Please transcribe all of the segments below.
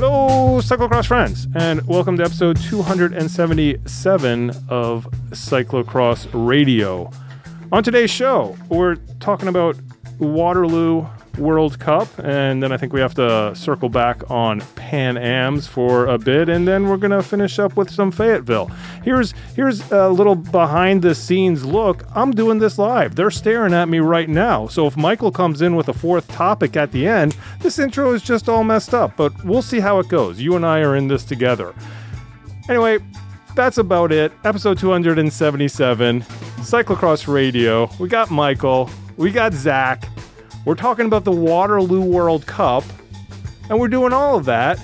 Hello, cyclocross friends, and welcome to episode 277 of Cyclocross Radio. On today's show, we're talking about Waterloo World Cup, and then I think we have to circle back on Pan Ams for a bit, and then we're gonna finish up with some Fayetteville. Here's here's a little behind the scenes look. I'm doing this live. They're staring at me right now. So if Michael comes in with a fourth topic at the end, this intro is just all messed up. But we'll see how it goes. You and I are in this together. Anyway, that's about it. Episode 277, Cyclocross Radio. We got Michael. We got Zach. We're talking about the Waterloo World Cup, and we're doing all of that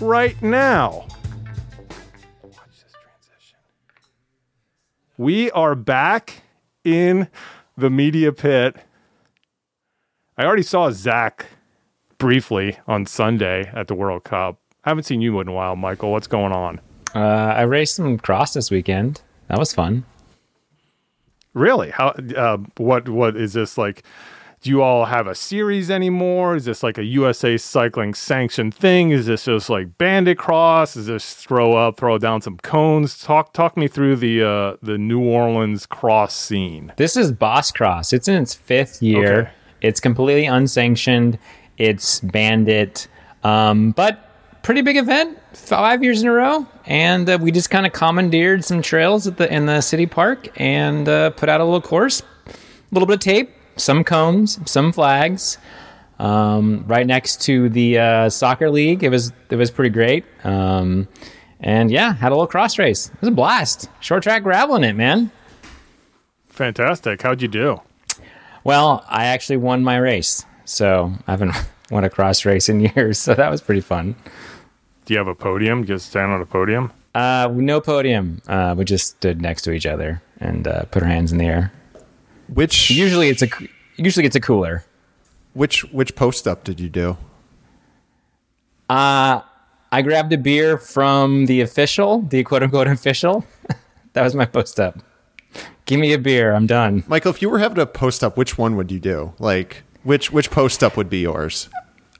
right now. Watch this transition. We are back in the media pit. I already saw Zach briefly on Sunday at the World Cup. I haven't seen you in a while, Michael. What's going on? Uh, I raced some cross this weekend. That was fun. Really? How? Uh, what? What is this like? Do you all have a series anymore? Is this like a USA Cycling sanctioned thing? Is this just like Bandit Cross? Is this throw up, throw down some cones? Talk, talk me through the uh, the New Orleans cross scene. This is Boss Cross. It's in its fifth year. Okay. It's completely unsanctioned. It's Bandit, um, but pretty big event. Five years in a row, and uh, we just kind of commandeered some trails at the in the city park and uh, put out a little course, a little bit of tape, some cones, some flags. Um, right next to the uh, soccer league, it was it was pretty great. Um, and yeah, had a little cross race. It was a blast. Short track graveling it, man. Fantastic. How'd you do? Well, I actually won my race, so I haven't won a cross race in years. So that was pretty fun. Do you have a podium? Do you stand on a podium? Uh, no podium. Uh, we just stood next to each other and uh, put our hands in the air. Which Usually, it's a usually it's a cooler. which which post up did you do? Uh, I grabbed a beer from the official, the quote unquote official. that was my post up. Give me a beer. I'm done. Michael, if you were having a post up, which one would you do? Like which which post up would be yours?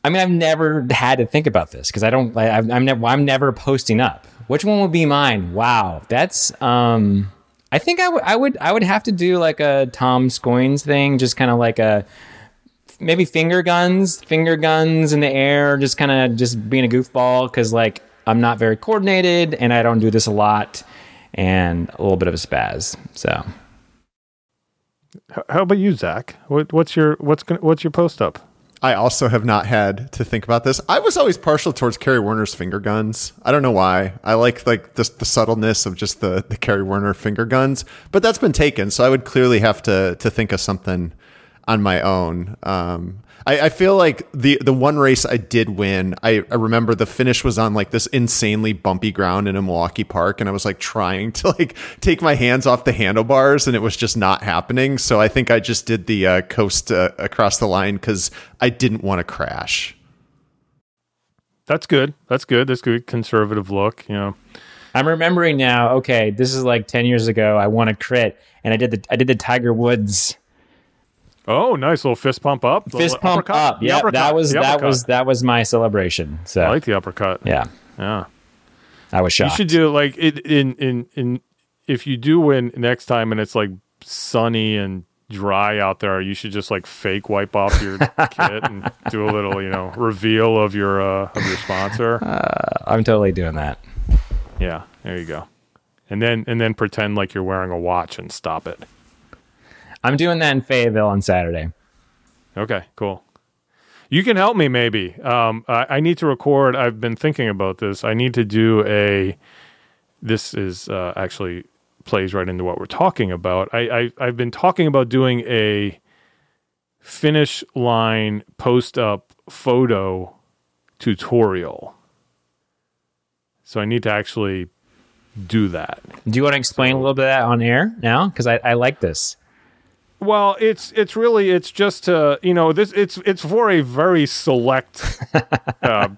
I mean, I've never had to think about this because I don't. I, I'm I'm never. I'm never posting up. Which one would be mine? Wow, that's. Um, I think I would. I would. I would have to do like a Tom Scoins thing, just kind of like a maybe finger guns, finger guns in the air, just kind of just being a goofball because like I'm not very coordinated and I don't do this a lot, and a little bit of a spaz. So How about you, Zach? What, what's your what's gonna, what's your post up? I also have not had to think about this. I was always partial towards Kerry Werner's finger guns. I don't know why. I like like the, the subtleness of just the the Kerry Werner finger guns, but that's been taken. So I would clearly have to to think of something on my own. Um, I, I feel like the the one race I did win. I, I remember the finish was on like this insanely bumpy ground in a Milwaukee park, and I was like trying to like take my hands off the handlebars, and it was just not happening. So I think I just did the uh, coast uh, across the line because I didn't want to crash. That's good. That's good. That's good. Conservative look. You know. I'm remembering now. Okay, this is like ten years ago. I won a crit, and I did the I did the Tiger Woods Oh, nice little fist pump up. fist pump uppercut. up. Yeah, that was that was that was my celebration. So I like the uppercut. yeah, Yeah. I was shocked. You should do like it in in in if you do win next time and it's like sunny and dry out there, you should just like fake wipe off your kit and do a little, you know, reveal of your uh of your sponsor. I'm totally doing that. Yeah, there you go. And then and then pretend like you're wearing a watch and stop it. I'm doing that in Fayetteville on Saturday. Okay, cool. You can help me maybe. Um, I, I need to record. I've been thinking about this. I need to do a. This is uh, actually plays right into what we're talking about. I, I I've been talking about doing a finish line post up photo tutorial. So I need to actually do that. Do you want to explain a little bit of that on air now? Because I, I like this. Well, it's it's really it's just to you know this it's it's for a very select uh,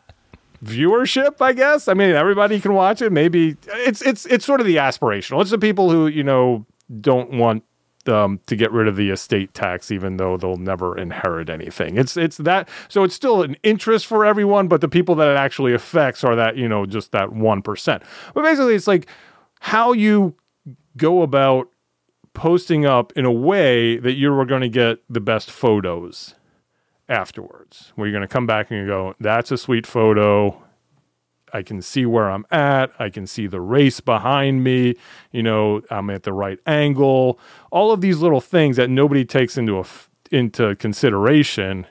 viewership, I guess. I mean, everybody can watch it. Maybe it's it's it's sort of the aspirational. It's the people who you know don't want um, to get rid of the estate tax, even though they'll never inherit anything. It's it's that so it's still an interest for everyone, but the people that it actually affects are that you know just that one percent. But basically, it's like how you go about posting up in a way that you were going to get the best photos afterwards, where you're going to come back and you go, "That's a sweet photo." I can see where I'm at. I can see the race behind me. You know, I'm at the right angle. All of these little things that nobody takes into a, into consideration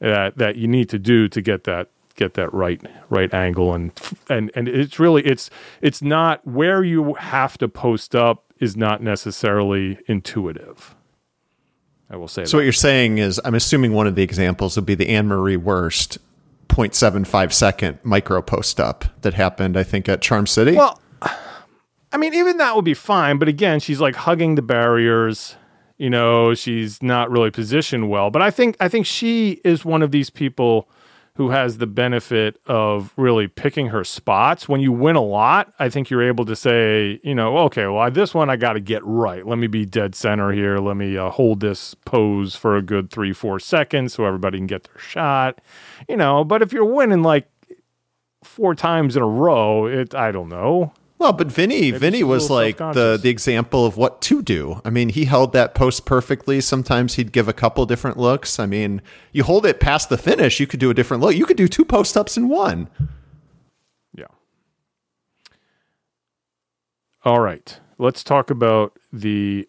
that that you need to do to get that get that right right angle and and and it's really it's it's not where you have to post up is not necessarily intuitive. I will say. So that. what you're saying is, I'm assuming one of the examples would be the Anne Marie Worst 0.75 second micro post up that happened, I think, at Charm City. Well, I mean, even that would be fine. But again, she's like hugging the barriers. You know, she's not really positioned well. But I think I think she is one of these people who has the benefit of really picking her spots. When you win a lot, I think you're able to say, you know, okay, well, this one I got to get right. Let me be dead center here. Let me uh, hold this pose for a good three, four seconds so everybody can get their shot. You know, but if you're winning like four times in a row, it I don't know. Well, but Vinny, Vinny was like the the example of what to do. I mean, he held that post perfectly. Sometimes he'd give a couple different looks. I mean, you hold it past the finish, you could do a different look. You could do two post ups in one. Yeah. All right. Let's talk about the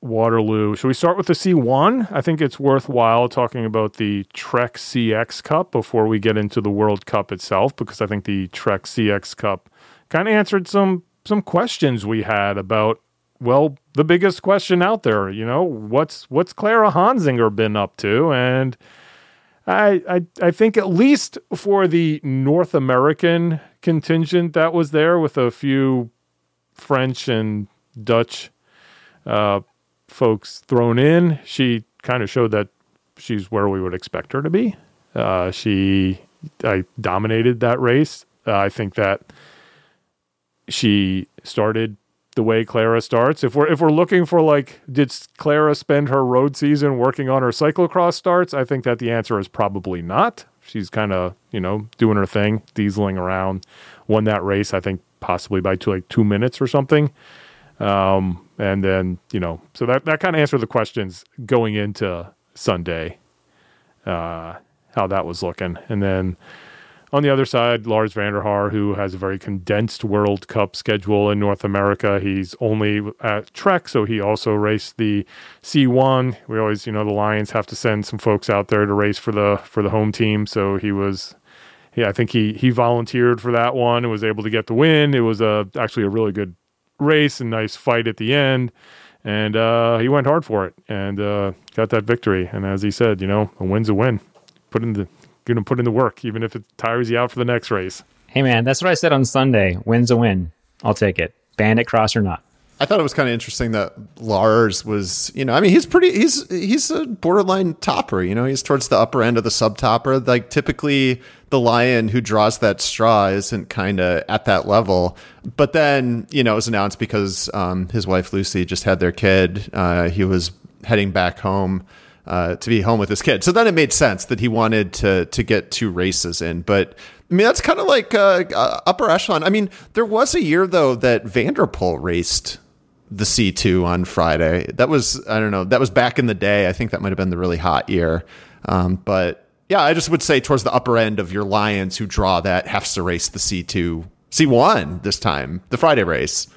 Waterloo. Should we start with the C1? I think it's worthwhile talking about the Trek CX Cup before we get into the World Cup itself, because I think the Trek CX Cup kind of answered some some questions we had about well, the biggest question out there, you know, what's what's Clara Honsinger been up to? And I, I I think at least for the North American contingent that was there with a few French and Dutch uh, folks thrown in, she kind of showed that she's where we would expect her to be. Uh, she I dominated that race. Uh, I think that she started the way Clara starts. If we're if we're looking for like, did Clara spend her road season working on her cyclocross starts? I think that the answer is probably not. She's kind of you know doing her thing, dieseling around. Won that race, I think, possibly by two, like two minutes or something. Um, and then you know, so that that kind of answered the questions going into Sunday. Uh, how that was looking, and then on the other side, Lars van der Haar, who has a very condensed World Cup schedule in North America. He's only at Trek, so he also raced the C1. We always, you know, the Lions have to send some folks out there to race for the for the home team. So he was, yeah, I think he he volunteered for that one and was able to get the win. It was a actually a really good race and nice fight at the end. And uh, he went hard for it and uh, got that victory. And as he said, you know, a win's a win. Put in the going to put in the work, even if it tires you out for the next race. Hey man, that's what I said on Sunday. Win's a win. I'll take it. Bandit cross or not. I thought it was kind of interesting that Lars was, you know, I mean, he's pretty, he's he's a borderline topper. You know, he's towards the upper end of the sub topper. Like typically, the lion who draws that straw isn't kind of at that level. But then, you know, it was announced because um, his wife Lucy just had their kid. Uh, he was heading back home. Uh, to be home with his kid, so then it made sense that he wanted to to get two races in. But I mean, that's kind of like uh, uh, upper echelon. I mean, there was a year though that van der Poel raced the C2 on Friday. That was, I don't know, that was back in the day. I think that might have been the really hot year. Um, but yeah, I just would say towards the upper end of your Lions who draw that has to race the C2, C1 this time, the Friday race.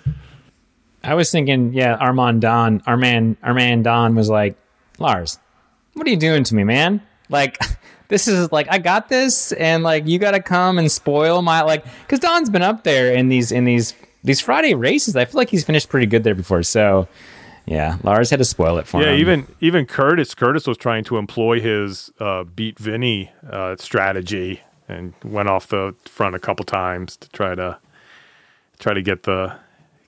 I was thinking, yeah, Armand Don, Armand, Armand Don was like, Lars, what are you doing to me, man? Like, this is like, I got this, and like, you got to come and spoil my like, because Don's been up there in these in these these Friday races. I feel like he's finished pretty good there before. So, yeah, Lars had to spoil it for Yeah, him. Yeah, even even Curtis Curtis was trying to employ his uh, beat Vinny uh, strategy and went off the front a couple times to try to try to get the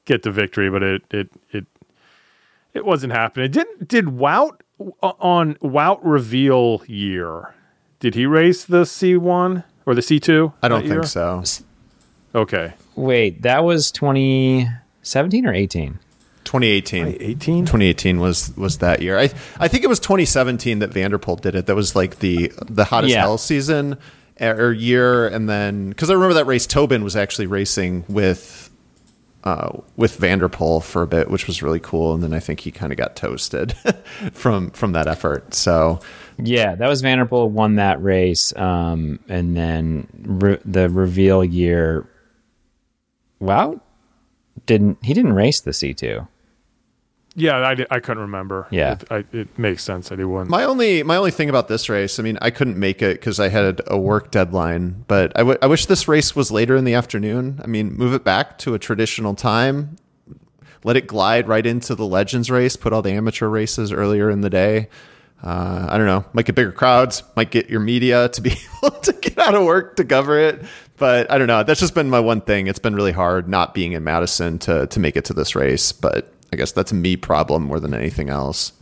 get the victory, but it it it it wasn't happening. It Did did Wout on Wout reveal year? Did he race the C one or the C two? I don't think so. Okay, Wait, that was 2017 or 18? 2018. 2018? 2018 was was that year. I I think it was 2017 that van der Poel did it. That was like the the hottest Yeah. hell season or year, and then because I remember that race, Tobin was actually racing with uh, with van der Poel for a bit, which was really cool. And then I think he kind of got toasted from from that effort. So Yeah, that was van der Poel won that race, um, and then re- the reveal year. Wow, didn't he didn't race the C two? Yeah, I, I couldn't remember. Yeah. It, I, it makes sense that he won. My only my only thing about this race, I mean, I couldn't make it because I had a work deadline. But I, w- I wish this race was later in the afternoon. I mean, move it back to a traditional time. Let it glide right into the Legends race. Put all the amateur races earlier in the day. Uh, I don't know. Might get bigger crowds. Might get your media to be able to get out of work to cover it. But I don't know. That's just been my one thing. It's been really hard not being in Madison to to make it to this race. But I guess that's a me problem more than anything else.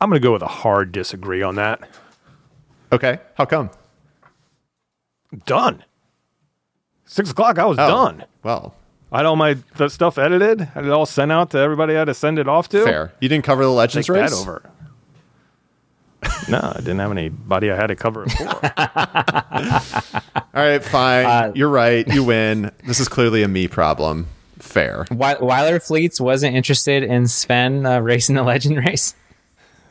I'm going to go with a hard disagree on that. Okay, how come? Done. Six o'clock, I was Oh, done. Well, I had all my the stuff edited. I had it all sent out to everybody I had to send it off to. fair. You didn't cover the Take Legends race. that over. no, I didn't have anybody I had to cover it for. All right, fine. Uh, You're right. You win. This is clearly a me problem. Fair. Wei- Wielerflits wasn't interested in Sven uh, racing the legend race.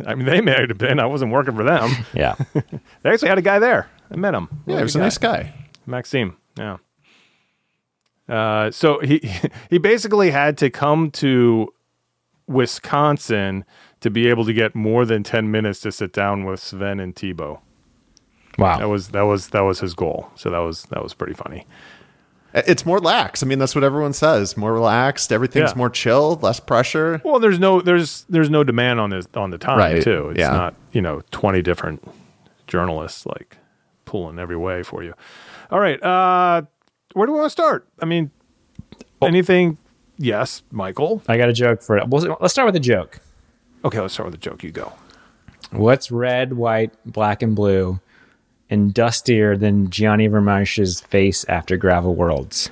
I mean, they may have been. I wasn't working for them. Yeah, They actually had a guy there. I met him. Yeah, he was a nice guy. Maxime. Yeah. Uh, so he he basically had to come to Wisconsin to be able to get more than ten minutes to sit down with Sven and Thibau. That wow. was that was that was his goal. So that was that was pretty funny. It's more lax. I mean, that's what everyone says. More relaxed. Everything's Yeah. more chill. Less pressure. Well, there's no there's there's no demand on this on the time Right, too. It's yeah. not you know twenty different journalists like pulling every way for you. All right, uh, where do we want to start? I mean, anything? Yes, Michael. I got a joke for it. Well, let's start with a joke. Okay, let's start with a joke. You go. What's red, white, black, and blue, and dustier than Gianni Vermeersch's face after Gravel Worlds?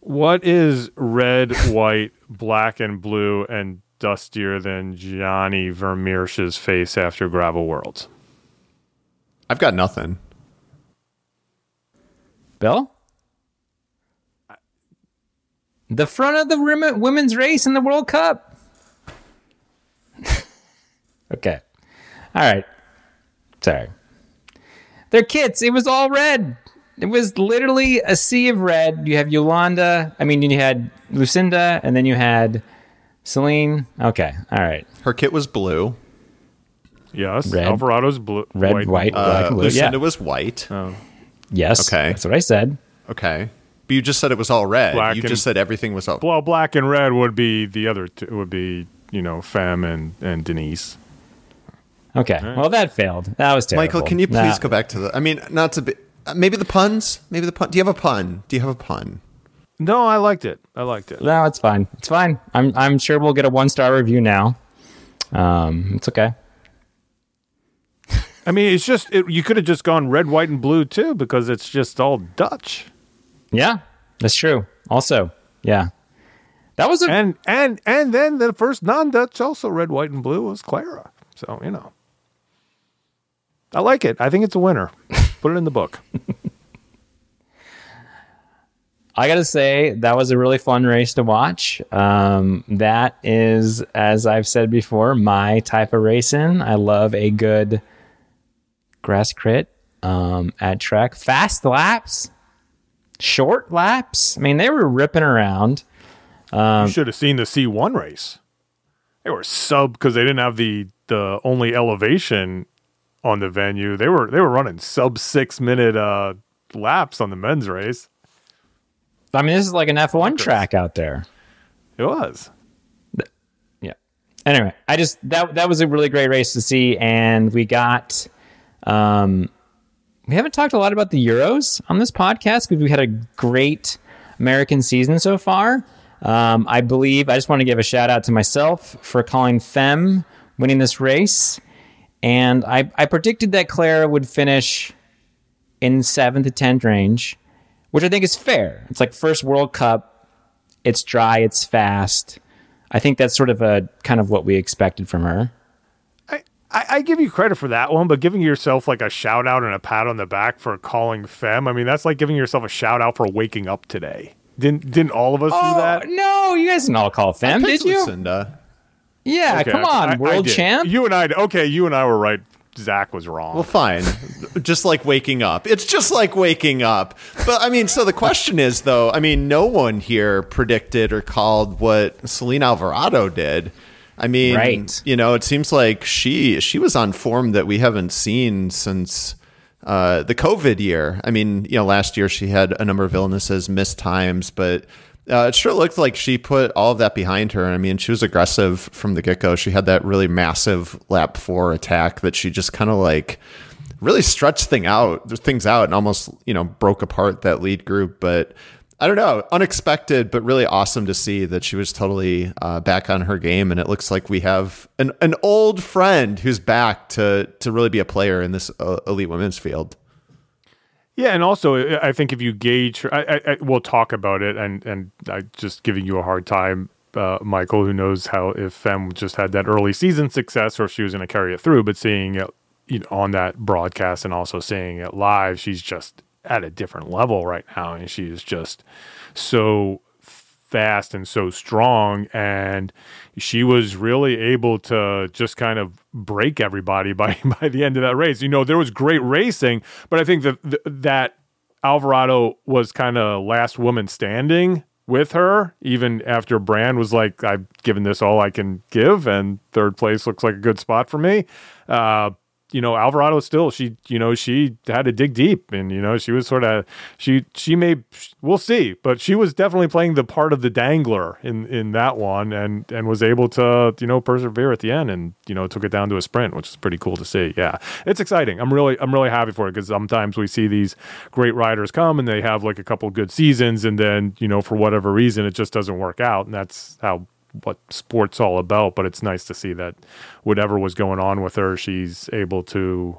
What is red, white, black, and blue, and dustier than Gianni Vermeersch's face after Gravel Worlds? I've got nothing. Bill? The front of the women's race in the World Cup. okay. All right. Sorry. Their kits, it was all red. It was literally a sea of red. You have Yolanda, I mean, you had Lucinda, and then you had Ceylin. Okay. All right. Her kit was blue. Yes, Red. Alvarado's blue, Red, white, black, Uh, and blue. Lucinda Yeah. was white. Oh. Yes. Okay. That's what I said. Okay. But you just said it was all red. Black you and- just said everything was all. Well, black and red would be the other. Two, would be you know Fem and and Denise. Okay. Well, that failed. That was terrible. Michael, can you please Nah. go back to the? I mean, not to be. uh, Maybe the puns. Maybe the pun. Do you have a pun? Do you have a pun? No, I liked it. I liked it. No, it's fine. It's fine. I'm I'm sure we'll get a one star review now. Um, it's okay. I mean, it's just it, you could have just gone red, white, and blue too because it's just all Dutch. Yeah, that's true. Also, yeah, that was a And and and then the first non-Dutch, also red, white, and blue, was Clara. So you know, I like it. I think it's a winner. Put it in the book. I gotta say that was a really fun race to watch. Um, that is, as I've said before, my type of racing. I love a good grass crit um, at track, fast laps, short laps. I mean, they were ripping around. you should have seen the C1 race. They were sub because they didn't have the the only elevation on the venue. They were they were running sub six minute uh, laps on the men's race. I mean, this is like an F1 track out there. It was. Yeah. Anyway, I just that that was a really great race to see, and we got. Um, we haven't talked a lot about the Euros on this podcast because we had a great American season so far. Um, I believe I just want to give a shout out to myself for calling Fem winning this race, and I I predicted that Clara would finish in seventh to tenth range, which I think is fair. It's like first World Cup It's dry. It's fast. I think that's sort of a kind of what we expected from her. I, I give you credit for that one, but giving yourself like a shout out and a pat on the back for calling Fem, I mean, that's like giving yourself a shout out for waking up today. Didn't didn't all of us oh, do that? No, you guys didn't all call Fem, did you? Lucinda. Yeah, Okay, come on, I- I world did. champ. You and I, okay, you and I were right. Zach was wrong. Well, fine. just like waking up. It's just like waking up. But I mean, so the question is, though, I mean, no one here predicted or called what Ceylin Alvarado did. I mean, Right. you know, it seems like she she was on form that we haven't seen since uh, the COVID year. I mean, you know, last year she had a number of illnesses, missed times, but uh, it sure looked like she put all of that behind her. I mean, she was aggressive from the get go. She had that really massive lap four attack that she just kind of like really stretched thing out things out and almost you know broke apart that lead group. But I don't know, unexpected, but really awesome to see that she was totally uh, back on her game, and it looks like we have an an old friend who's back to to really be a player in this uh, elite women's field. Yeah, and also I- think if you gauge I, I, I we'll talk about it, and and I just giving you a hard time, uh, Michael, who knows how if Fem just had that early season success or if she was going to carry it through, but seeing it you know, on that broadcast and also seeing it live, she's just at a different level right now, and she is just so fast and so strong and she was really able to just kind of break everybody by by the end of that race. You know there was great racing but i think that that alvarado was kind of last woman standing with her even after brand was like i've given this all i can give and third place looks like a good spot for me. Uh you know Alvarado still she you know she had to dig deep and you know she was sort of she she may we'll see but she was definitely playing the part of the dangler in in that one and and was able to you know persevere at the end and you know took it down to a sprint which is pretty cool to see yeah. It's exciting. I'm really I'm really happy for it because sometimes we see these great riders come and they have like a couple good seasons and then you know for whatever reason it just doesn't work out and that's how what sport's all about, but it's nice to see that whatever was going on with her, she's able to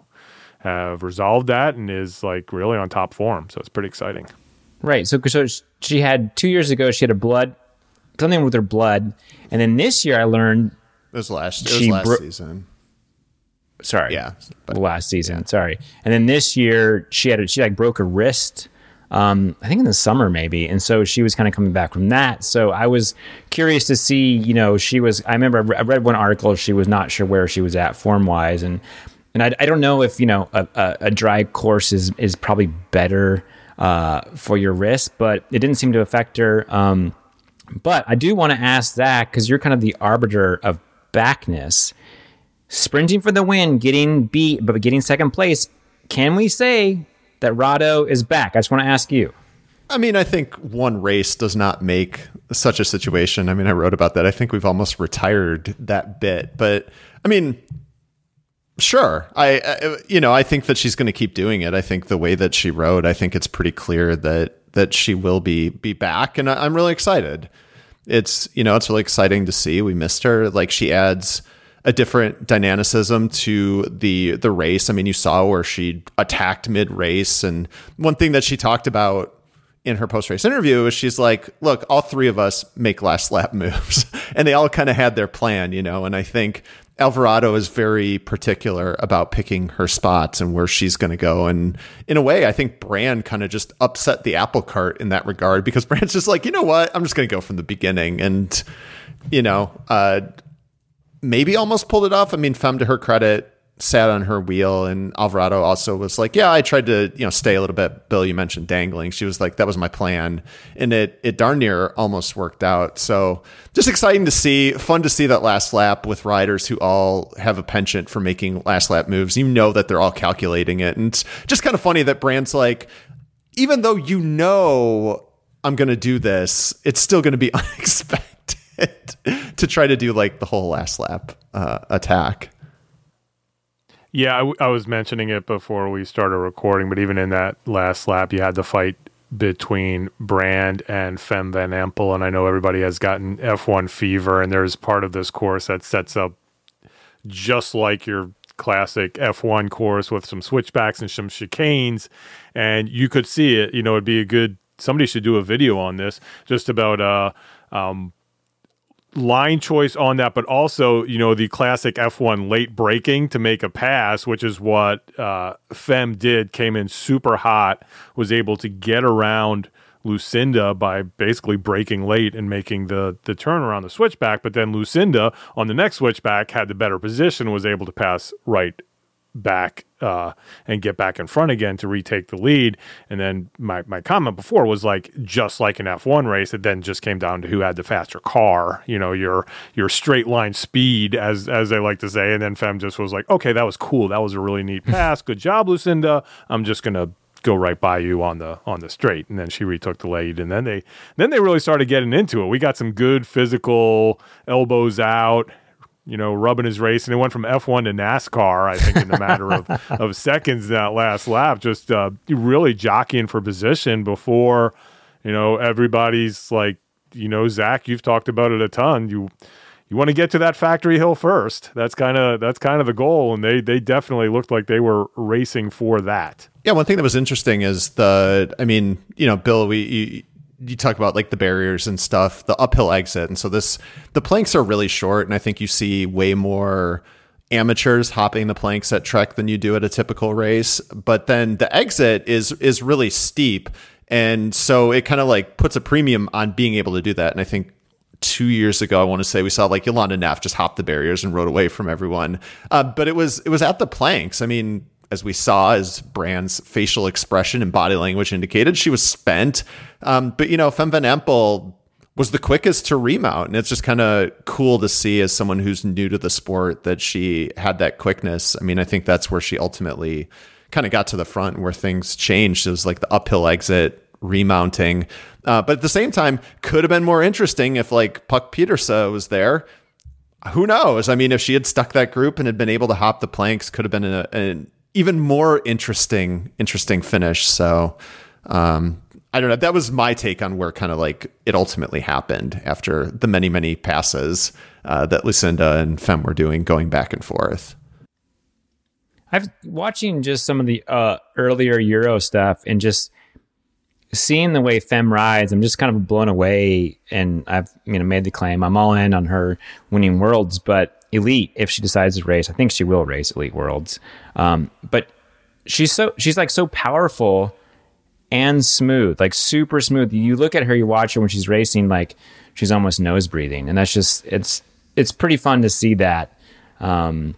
have resolved that and is like really on top form. So it's pretty exciting. Right. So, so she had two years ago, she had a blood, something with her blood. And then this year I learned, It was last. It She was last bro- season. sorry. Yeah, but- last season. Sorry. And then this year she had, a, she like broke a wrist. Um, I think in the summer maybe, and so she was kind of coming back from that. So I was curious to see, you know, she was. I remember I read one article; she was not sure where she was at form wise, and and I, I don't know if you know a, a, a dry course is is probably better uh, for your wrist, but it didn't seem to affect her. Um, but I do want to ask Zach because you're kind of the arbiter of backness, sprinting for the win, getting beat, but getting second place. Can we say that Rado is back? I just want to ask you. I mean, I think one race does not make such a situation. I mean, I wrote about that. I think we've almost retired that bit, but I mean, sure. I, I you know, I think that she's going to keep doing it. I think the way that she rode, I think it's pretty clear that that she will be be back, and I, I'm really excited. It's you know, it's really exciting to see. We missed her. Like she adds a different dynamicism to the the race. I mean, you saw where she attacked mid race, and one thing that she talked about in her post race interview is she's like, "Look, all three of us make last lap moves, and they all kind of had their plan, you know." And I think Alvarado is very particular about picking her spots and where she's going to go. And in a way, I think Brand kind of just upset the apple cart in that regard because Brand's just like, you know what, I'm just going to go from the beginning, and you know, uh, maybe almost pulled it off. I mean, Fem to her credit sat on her wheel and Alvarado also was like, yeah, I tried to, you know, stay a little bit. Bill, you mentioned dangling. She was like, that was my plan. And it, it darn near almost worked out. So just exciting to see, fun to see that last lap with riders who all have a penchant for making last lap moves. You know that they're all calculating it. And it's just kind of funny that Brand's like, even though you know I'm going to do this, it's still going to be unexpected to try to do like the whole last lap uh, attack. Yeah, I, w- I was mentioning it before we started recording, but even in that last lap, you had the fight between Brand and Fem Van Empel, and I know everybody has gotten F1 fever, and there's part of this course that sets up just like your classic F1 course with some switchbacks and some chicanes, and you could see it. You know, it'd be a good. Somebody should do a video on this, just about uh, Um, line choice on that, but also, you know, the classic F1 late braking to make a pass, which is what uh, Fem did, came in super hot, was able to get around Lucinda by basically braking late and making the, the turn around the switchback. But then Lucinda on the next switchback had the better position, was able to pass right back uh, and get back in front again to retake the lead. And then my, my comment before was like just like an F1 race, it then just came down to who had the faster car, you know, your your straight line speed as as they like to say. And then Fem just was like, okay, that was cool. That was a really neat pass. Good job, Lucinda. I'm just gonna go right by you on the on the straight and then she retook the lead and then they then they really started getting into it we got some good physical elbows out you know, rubbing his race, and it went from F1 to NASCAR, I think, in a matter of, of seconds that last lap, just uh, really jockeying for position before, you know, everybody's like, you know, Zach, you've talked about it a ton. You you want to get to that factory hill first. That's kind of that's kind of the goal, and they they definitely looked like they were racing for that. Yeah, one thing that was interesting is the, I mean, you know, Bill, we you, talk about like the barriers and stuff, the uphill exit. And so this, the planks are really short. And I think you see way more amateurs hopping the planks at Trek than you do at a typical race. But then the exit is, is really steep. And so it kind of like puts a premium on being able to do that. And I think two years ago, I want to say we saw like Jolanda Neff just hop the barriers and rode away from everyone. Uh, but it was, it was at the planks. I mean, as we saw, as Brand's facial expression and body language indicated, she was spent. Um, but you know, Fem Van Empel was the quickest to remount, and it's just kind of cool to see as someone who's new to the sport that she had that quickness. I mean, I think that's where she ultimately kind of got to the front, where things changed. It was like the uphill exit, remounting, uh, but at the same time, could have been more interesting if like Puck Pieterse was there who knows? I mean, if she had stuck that group and had been able to hop the planks, could have been a, an even more interesting interesting finish. So um, I don't know. That was my take on where kind of like it ultimately happened after the many many passes uh, that Lucinda and Fem were doing, going back and forth. I've watching just some of the uh, earlier Euro stuff and just seeing the way Fem rides. I'm just kind of blown away, and I've you know made the claim I'm all in on her winning worlds, but elite if she decides to race. I think she will race elite worlds. Um, but she's so she's like so powerful and smooth, like super smooth. You look at her, you watch her when she's racing, like she's almost nose breathing, and that's just it's it's pretty fun to see that. Um,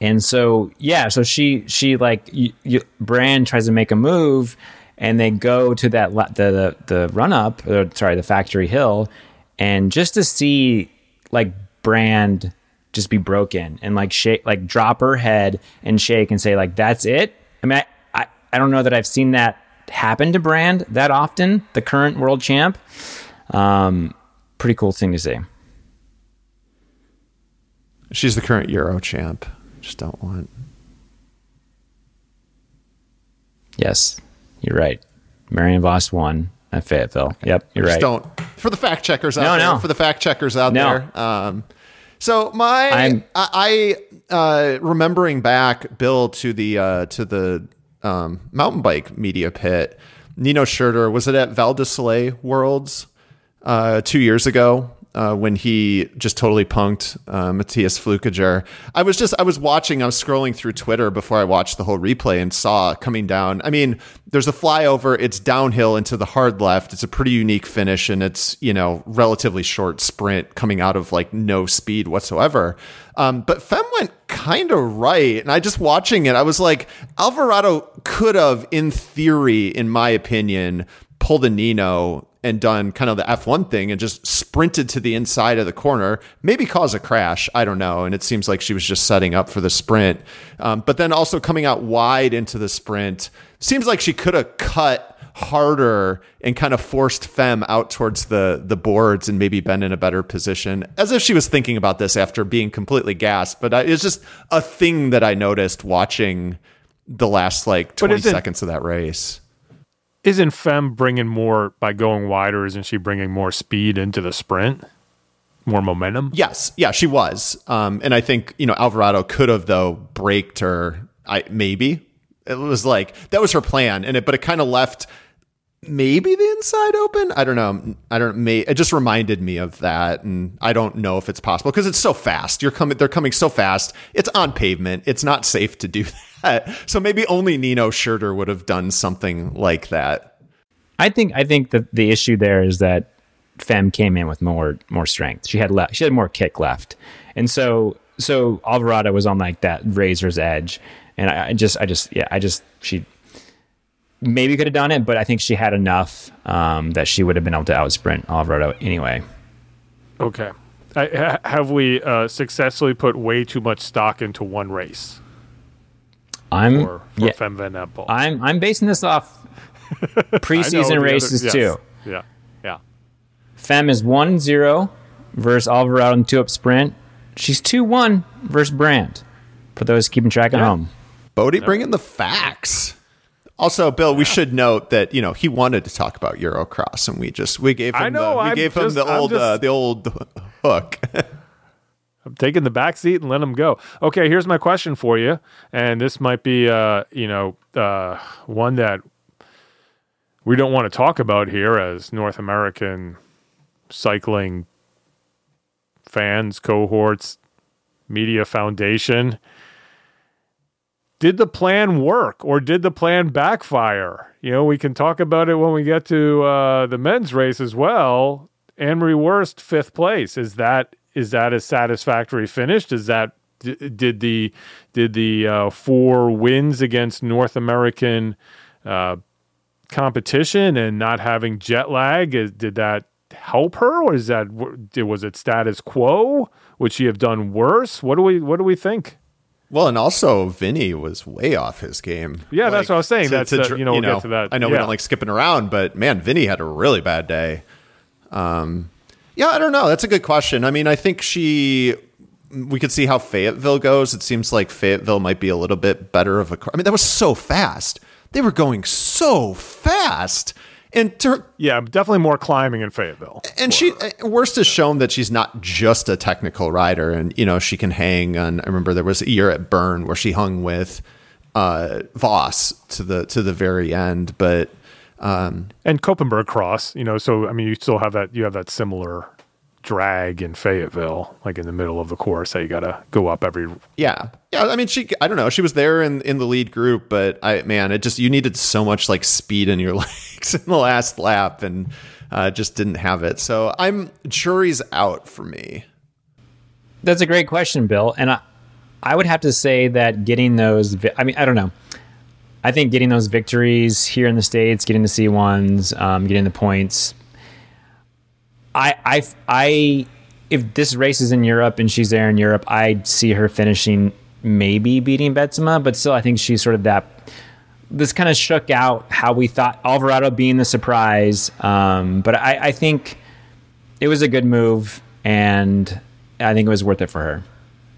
and so yeah, so she she like you, you, Brand tries to make a move, and they go to that the the, the run up, or, sorry, the factory hill, and just to see like Brand just be broken and like shake, like drop her head and shake and say like, that's it. I mean, I, I, I don't know that I've seen that happen to Brand that often, the current world champ. Um, pretty cool thing to see. She's the current Euro champ. Just don't want. Yes, you're right. Marianne Vos won at Fayetteville. Yep, you're right. Just right. Don't for the fact checkers out No, there. no. For the fact checkers out No. there. Um, so my I'm- I, I uh, remembering back, Bill, to the uh, to the um, mountain bike media pit. Nino Schurter was it at Val di Sole Worlds uh, two years ago uh, when he just totally punked uh, Mathias Flückiger. I was just I was watching. I was scrolling through Twitter before I watched the whole replay and saw coming down. I mean, there's a flyover. It's downhill into the hard left. It's a pretty unique finish, and it's you know relatively short sprint coming out of like no speed whatsoever. Um, but Fem went kind of right, and I just watching it, I was like, Alvarado could have, in theory, in my opinion, pulled a Nino and done kind of the F1 thing and just sprinted to the inside of the corner, maybe cause a crash. I don't know. And it seems like she was just setting up for the sprint. Um, but then also coming out wide into the sprint, seems like she could have cut harder and kind of forced Fem out towards the the boards and maybe been in a better position as if she was thinking about this after being completely gassed but it's just a thing that I noticed watching the last like 20 seconds of that race Isn't Fem bringing more by going wider? Isn't she bringing more speed into the sprint? More momentum? Yes, yeah, she was, um, and I think you know Alvarado could have though braked her. I maybe it was like that was her plan, and it but it kind of left maybe the inside open. I don't know. I don't. May it just reminded me of that, and I don't know if it's possible because it's so fast. You're coming. They're coming so fast. It's on pavement. It's not safe to do that. So maybe only Nino Schurter would have done something like that. I think. I think that the issue there is that Fem came in with more more strength. She had left. She had more kick left, and so so Alvarado was on like that razor's edge, and I, I just I just yeah I just she maybe could have done it, but I think she had enough um, that she would have been able to outsprint Alvarado anyway. Okay. I, ha- have we uh, successfully put way too much stock into one race I'm for, for yeah, Fem Van Empel? I'm I'm basing this off I know the preseason other- races yes. too. Yeah. Yeah. Fem is 1-0 versus Alvarado in two up sprint. She's 2-1 versus Brand. For those keeping track at Yeah. home. Bodie bringing the facts. Also, Bill, we should note that you know he wanted to talk about Eurocross, and we just we gave him I know, the, we I'm gave him the I'm old uh, the old hook. I'm taking the back seat and let him go. Okay, here's my question for you, and this might be, uh, you know, uh, one that we don't want to talk about here as North American cycling fans, cohorts, media foundation. Did the plan work or did the plan backfire? You know, we can talk about it when we get to uh, the men's race as well. Anne Marie Worst, fifth place. Is that is that a satisfactory finish? Does that did the did the uh, four wins against North American uh, competition and not having jet lag did that help her, or is that was it status quo? Would she have done worse? What do we what do we think? Well, and also Vinny was way off his game. Yeah, that's what I was saying. That's, uh, dr- you know, we'll get to that. I know we don't like skipping around, but man, Vinny had a really bad day. Um, yeah, I don't know. That's a good question. I mean, I think she. We could see how Fayetteville goes. It seems like Fayetteville might be a little bit better of a car. I mean, that was so fast. They were going so fast, and to, Yeah, definitely more climbing in Fayetteville. and she uh, worst has shown that she's not just a technical rider and you know she can hang on i remember there was a year at bern where she hung with uh Vos to the to the very end but um and Koppenberg Cross, you know, so I mean, you still have that. You have that similar drag in Fayetteville, like in the middle of the course that you got to go up every. yeah yeah i mean she i don't know she was there in in the lead group but i man it just you needed so much like speed in your legs in the last lap and uh just didn't have it so i'm jury's out for me That's a great question, Bill. And I, I would have to say that getting those, I mean, I don't know. I think getting those victories here in the States, getting the C1s, um, getting the points. I, I, I, if this race is in Europe and she's there in Europe, I see her finishing maybe beating Betsema, but still, I think she's sort of that. This kind of shook out how we thought Alvarado being the surprise. Um, but I, I think it was a good move, and I think it was worth it for her.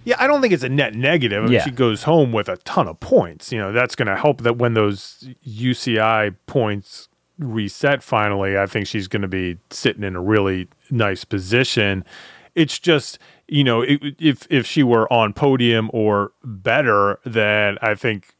Yeah, I don't think it's a net negative. I mean, Yeah. She goes home with a ton of points. You know, that's going to help that when those UCI points reset finally, I think she's going to be sitting in a really nice position. It's just, you know, if if she were on podium or better, then I think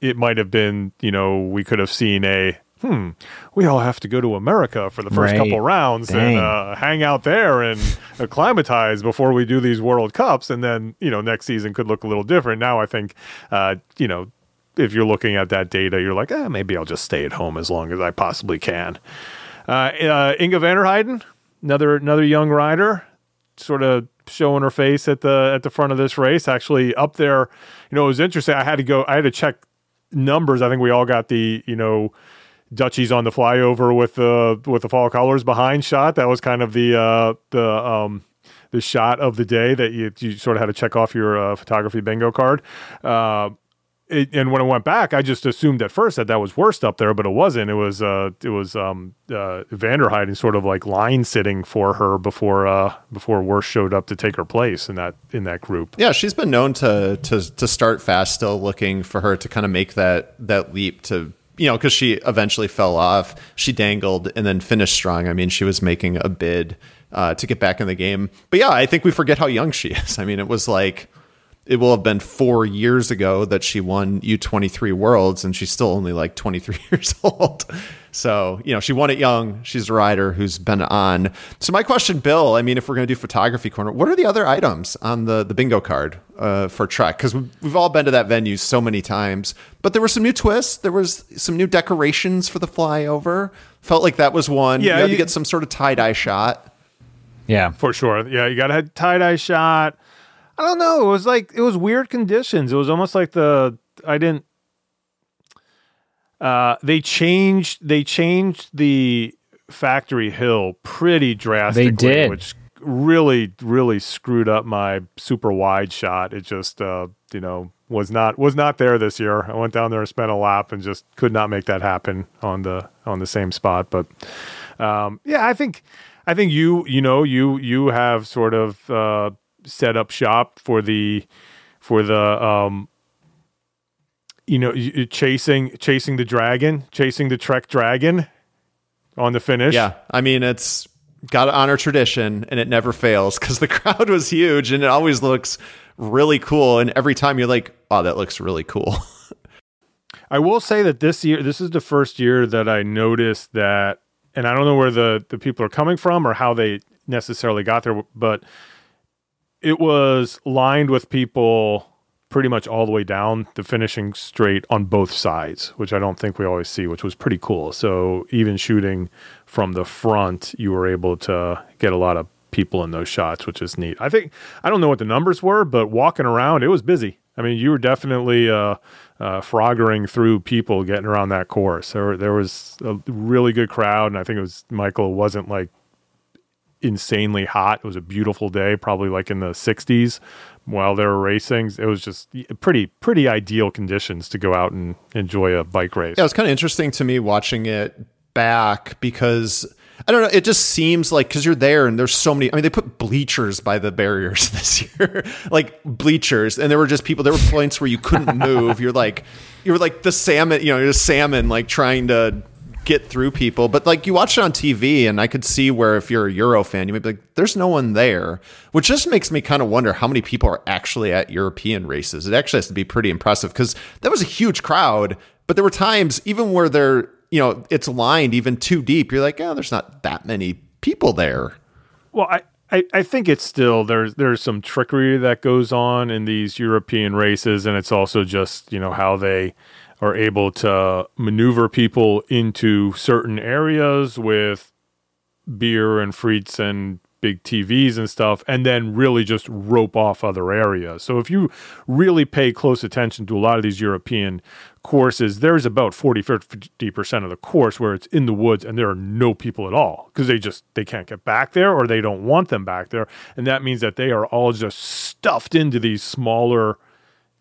it might have been, you know, we could have seen a hmm, we all have to go to America for the first Right. couple rounds Dang. and uh, hang out there and acclimatize before we do these World Cups, and then you know next season could look a little different. Now I think, uh, you know, if you're looking at that data, you're like, eh, maybe I'll just stay at home as long as I possibly can. Uh, uh, Inge van der Heijden, another another young rider, sort of showing her face at the at the front of this race. Actually, up there, you know, it was interesting. I had to go. I had to check numbers. I think we all got the you know Dutchies on the flyover with the with the fall colors behind shot. That was kind of the uh, the um, the shot of the day that you you sort of had to check off your uh, photography bingo card. Uh, it, and when I went back, I just assumed at first that that was worst up there, but it wasn't. It was uh, it was um, uh, sort of like line sitting for her before uh, before worst showed up to take her place in that in that group. Yeah, she's been known to to to start fast, still looking for her to kind of make that that leap to you know because she eventually fell off. She dangled and then finished strong. I mean, she was making a bid uh, to get back in the game. But yeah, I think we forget how young she is. I mean, it was like it will have been four years ago that she won U23 Worlds, and she's still only like 23 years old. So, you know, she won it young. She's a rider who's been on. So, my question, Bill, I mean, if we're going to do photography corner, what are the other items on the, the bingo card uh, for Trek? Because we've, we've all been to that venue so many times, but there were some new twists. There was some new decorations for the flyover. Felt like that was one. Yeah, you had you- to get some sort of tie dye shot. Yeah. for sure. Yeah, you got to have tie dye shot. I don't know. It was like it was weird conditions. It was almost like the I didn't. Uh, they changed. They changed the factory hill pretty drastically, did. which really, really screwed up my super wide shot. It just, uh, you know, was not was not there this year. I went down there and spent a lap and just could not make that happen on the on the same spot. But um, yeah, I think I think you you know you you have sort of uh, set up shop for the for the um, you know chasing chasing the dragon, chasing the Trek dragon on the finish. Yeah, I mean it's got to honor tradition, and it never fails because the crowd was huge, and it always looks really cool. And every time you're like, "Oh, that looks really cool." I will say that this year, this is the first year that I noticed that, and I don't know where the, the people are coming from or how they necessarily got there, but it was lined with people pretty much all the way down the finishing straight on both sides, which I don't think we always see, which was pretty cool. So even shooting from the front, you were able to get a lot of people in those shots, which is neat. I think I don't know what the numbers were, but walking around, it was busy. I mean, you were definitely uh, uh, froggering through people getting around that course. There, there was a really good crowd, and I think it was Michael. Wasn't like insanely hot. It was a beautiful day, probably like in the 60s while they were racing. It was just pretty pretty ideal conditions to go out and enjoy a bike race. Yeah, it was kind of interesting to me watching it back because I don't know. It just seems like because you're there and there's so many. I mean, they put bleachers by the barriers this year, like bleachers, and there were just people. There were points where you couldn't move. You're like, you were like the salmon. You know, you're a salmon, like trying to get through people. But like you watch it on TV, and I could see where if you're a Euro fan, you might be like, "There's no one there," which just makes me kind of wonder how many people are actually at European races. It actually has to be pretty impressive because that was a huge crowd. But there were times even where they're you know it's lined even too deep. You're like, oh, there's not that many people there. Well, I, I, I think it's still there's there's some trickery that goes on in these European races, and it's also just you know how they are able to maneuver people into certain areas with beer and frites and big TVs and stuff, and then really just rope off other areas. So if you really pay close attention to a lot of these European courses, there's about 40 50% of the course where it's in the woods and there are no people at all because they just they can't get back there or they don't want them back there and that means that they are all just stuffed into these smaller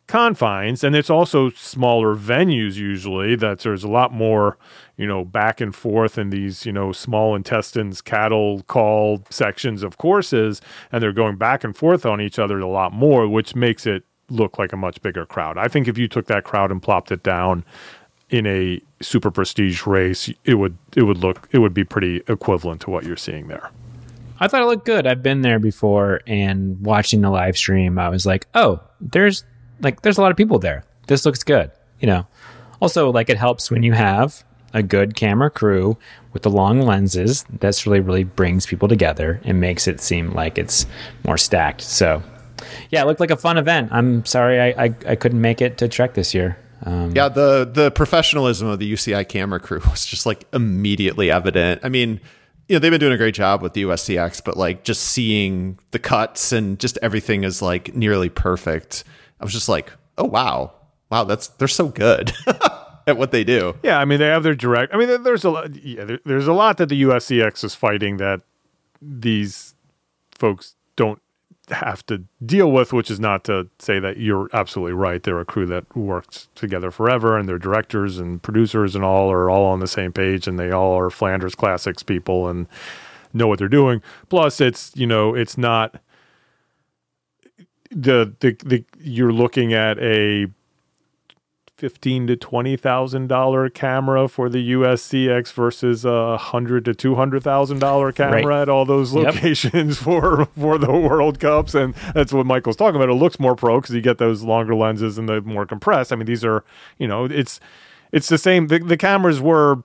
confines and it's also smaller venues usually that there's a lot more you know back and forth in these you know small intestines cattle call sections of courses and they're going back and forth on each other a lot more which makes it look like a much bigger crowd i think if you took that crowd and plopped it down in a super prestige race it would it would look it would be pretty equivalent to what you're seeing there I thought it looked good. I've been there before and watching the live stream, I was like, oh, there's like there's a lot of people there. This looks good. You know. Also, like it helps when you have a good camera crew with the long lenses. That's really, really brings people together and makes it seem like it's more stacked. So yeah, it looked like a fun event. I'm sorry I, I, I couldn't make it to Trek this year. Um, Yeah, the the professionalism of the UCI camera crew was just like immediately evident. I mean, you know, they've been doing a great job with the USCX, but like just seeing the cuts and just everything is like nearly perfect. I was just like, oh wow, wow, that's they're so good at what they do. Yeah, I mean they have their direct. I mean there's a lot. Yeah, there, there's a lot that the USCX is fighting that these folks don't have to deal with, which is not to say that you're absolutely right. They're a crew that works together forever, and their directors and producers and all are all on the same page, and they all are Flanders Classics people and know what they're doing. Plus, it's you know it's not the the, the you're looking at a fifteen to twenty thousand dollar camera for the USCX versus a hundred to two hundred thousand dollar camera Right. at all those Yep. locations for for the World Cups, and that's what Michael's talking about. It looks more pro because you get those longer lenses and the more compressed. I mean, these are you know, it's it's the same. The, the cameras were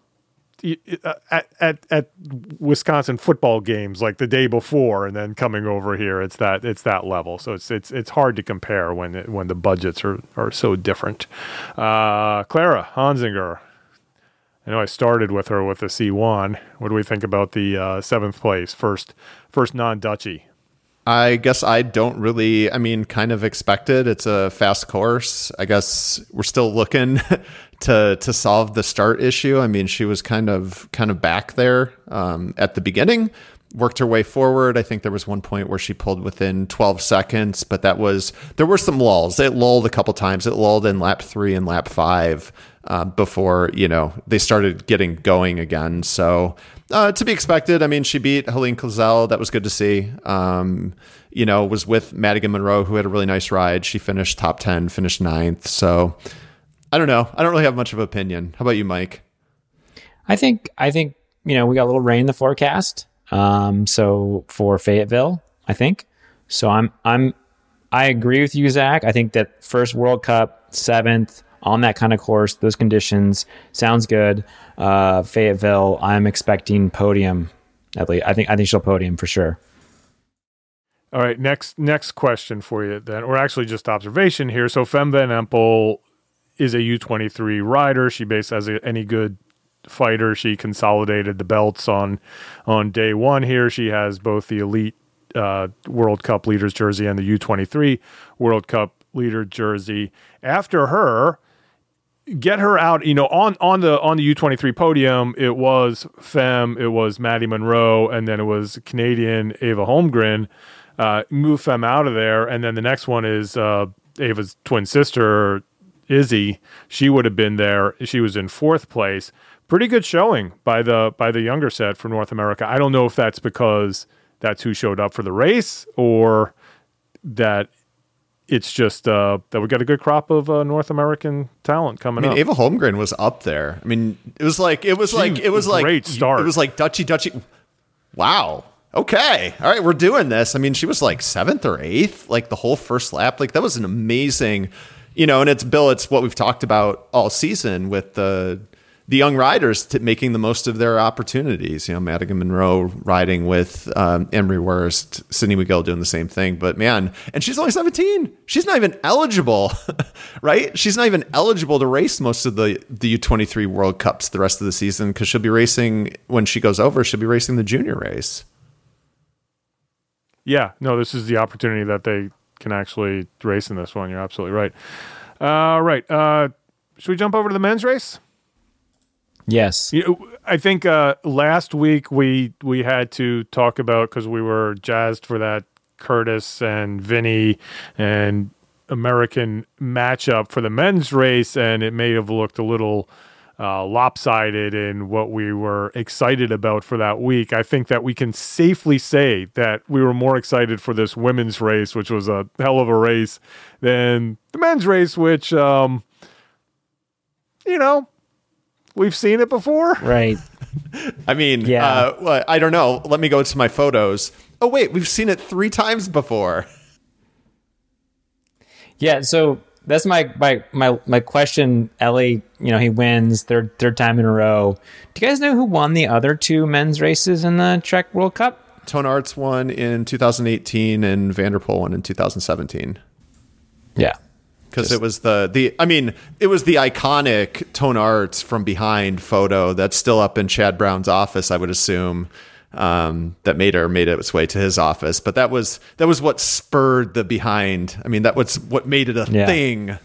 at, at at Wisconsin football games like the day before, and then coming over here, it's that it's that level. So it's it's it's hard to compare when it, when the budgets are are so different. Uh, Clara Honsinger. I know I started with her with the C1. What do we think about the uh, seventh place, first first non Dutchy? I guess I don't really, I mean, kind of expected. It's a fast course. I guess we're still looking to to solve the start issue. I mean, she was kind of kind of back there um, at the beginning, worked her way forward. I think there was one point where she pulled within 12 seconds, but that was there were some lulls. It lulled a couple times. It lulled in lap three and lap five uh, before you know they started getting going again. So uh, to be expected. I mean, she beat Helene Clauzel. That was good to see. Um, you know, was with Madigan Munro, who had a really nice ride. She finished top 10, finished ninth. So I don't know. I don't really have much of an opinion. How about you, Mike? I think I think you know we got a little rain in the forecast. Um, so for Fayetteville, I think. So I'm I'm I agree with you, Zach. I think that first World Cup, seventh on that kind of course, those conditions sounds good. Uh, Fayetteville, I'm expecting podium. At least I think I think she'll podium for sure. All right, next next question for you then, or actually just observation here. So Fem Van Empel is a U23 rider. She basically as a, any good fighter, she consolidated the belts on on day one here. She has both the elite uh, World Cup leaders jersey and the U23 World Cup leader jersey. After her, get her out. You know, on on the on the U twenty three podium, it was Fem, it was Maddie Munro, and then it was Canadian Ava Holmgren. Uh, move Fem out of there, and then the next one is uh, Ava's twin sister Izzy. She would have been there. She was in fourth place. Pretty good showing by the by the younger set for North America. I don't know if that's because that's who showed up for the race or that it's just uh, that we got a good crop of uh, North American talent coming I mean, up. Ava Holmgren was up there. I mean, it was like it was like it was like great start. It was like Dutchy Dutchy. Wow. Okay. All right, we're doing this. I mean, she was like seventh or eighth, like the whole first lap. Like that was an amazing, you know. And it's Bill. It's what we've talked about all season with the the young riders making the most of their opportunities. You know, Madigan Munro riding with um, Emery Wurst, Sydney McGill doing the same thing. But man, and she's only 17. She's not even eligible, right? She's not even eligible to race most of the, the U23 World Cups the rest of the season because she'll be racing, when she goes over, she'll be racing the junior race. yeah, no, this is the opportunity that they can actually race in this one. You're absolutely right. All right. Uh, should we jump over to the men's race? Yes. You know, I think uh, last week we we had to talk about because we were jazzed for that Curtis and Vinny and American matchup for the men's race, and it may have looked a little uh, lopsided in what we were excited about for that week. I think that we can safely say that we were more excited for this women's race, which was a hell of a race, than the men's race, which, um, you know, we've seen it before. Right. I mean, Yeah. uh, well, I don't know. Let me go to my photos. Oh, wait, we've seen it three times before. Yeah, so that's my my my my question. Eli, you know, he wins third third time in a row. Do you guys know who won the other two men's races in the Trek World Cup? Toon Aerts won in 2018 and Van der Poel won in 2017. Yeah. Because it was the the I mean it was the iconic Toon Aerts from behind photo that's still up in Chad Brown's office. I would assume um, that made her made its way to his office, but that was that was what spurred the behind. I mean that was what made it a Yeah. thing.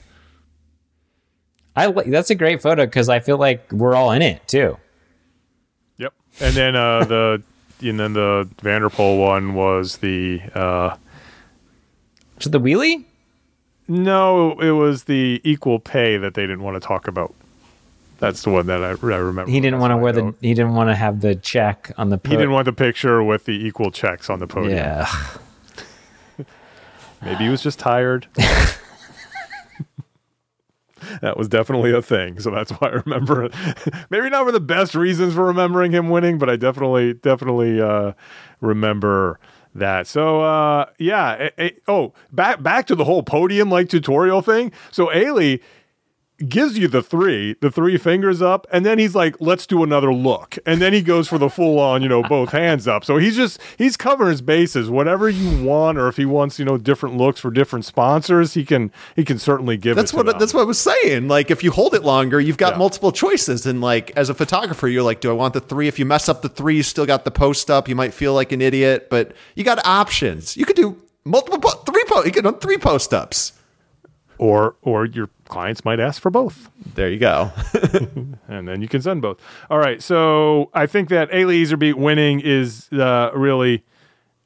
I li- that's a great photo because I feel like we're all in it too. Yep. And then uh, the and then the Van der Poel one was the uh, So the wheelie? No, it was the equal pay that they didn't want to talk about. That's the one that I, I remember. He didn't want to wear the he didn't want to have the check on the He didn't want the picture with the equal checks on the podium. Yeah. Maybe he was just tired. that was definitely a thing. So that's why I remember it. Maybe not for the best reasons for remembering him winning, but I definitely, definitely uh, remember that. So uh, yeah. eh, eh, oh, back back to the whole podium like tutorial thing. So Eli gives you the three, the three fingers up, and then he's like, "Let's do another look," and then he goes for the full on, you know, both hands up. So he's just he's covering his bases. Whatever you want, or if he wants, you know, different looks for different sponsors, he can he can certainly give. That's what them. that's what I was saying. Like if you hold it longer, you've got Yeah. multiple choices. And like as a photographer, you're like, do I want the three? If you mess up the three, you still got the post up. You might feel like an idiot, but you got options. You could do multiple po- three post. You could do three post ups. or or your clients might ask for both. There you go. and then you can send both. All right, so I think that Eli Iserbyt winning is uh, really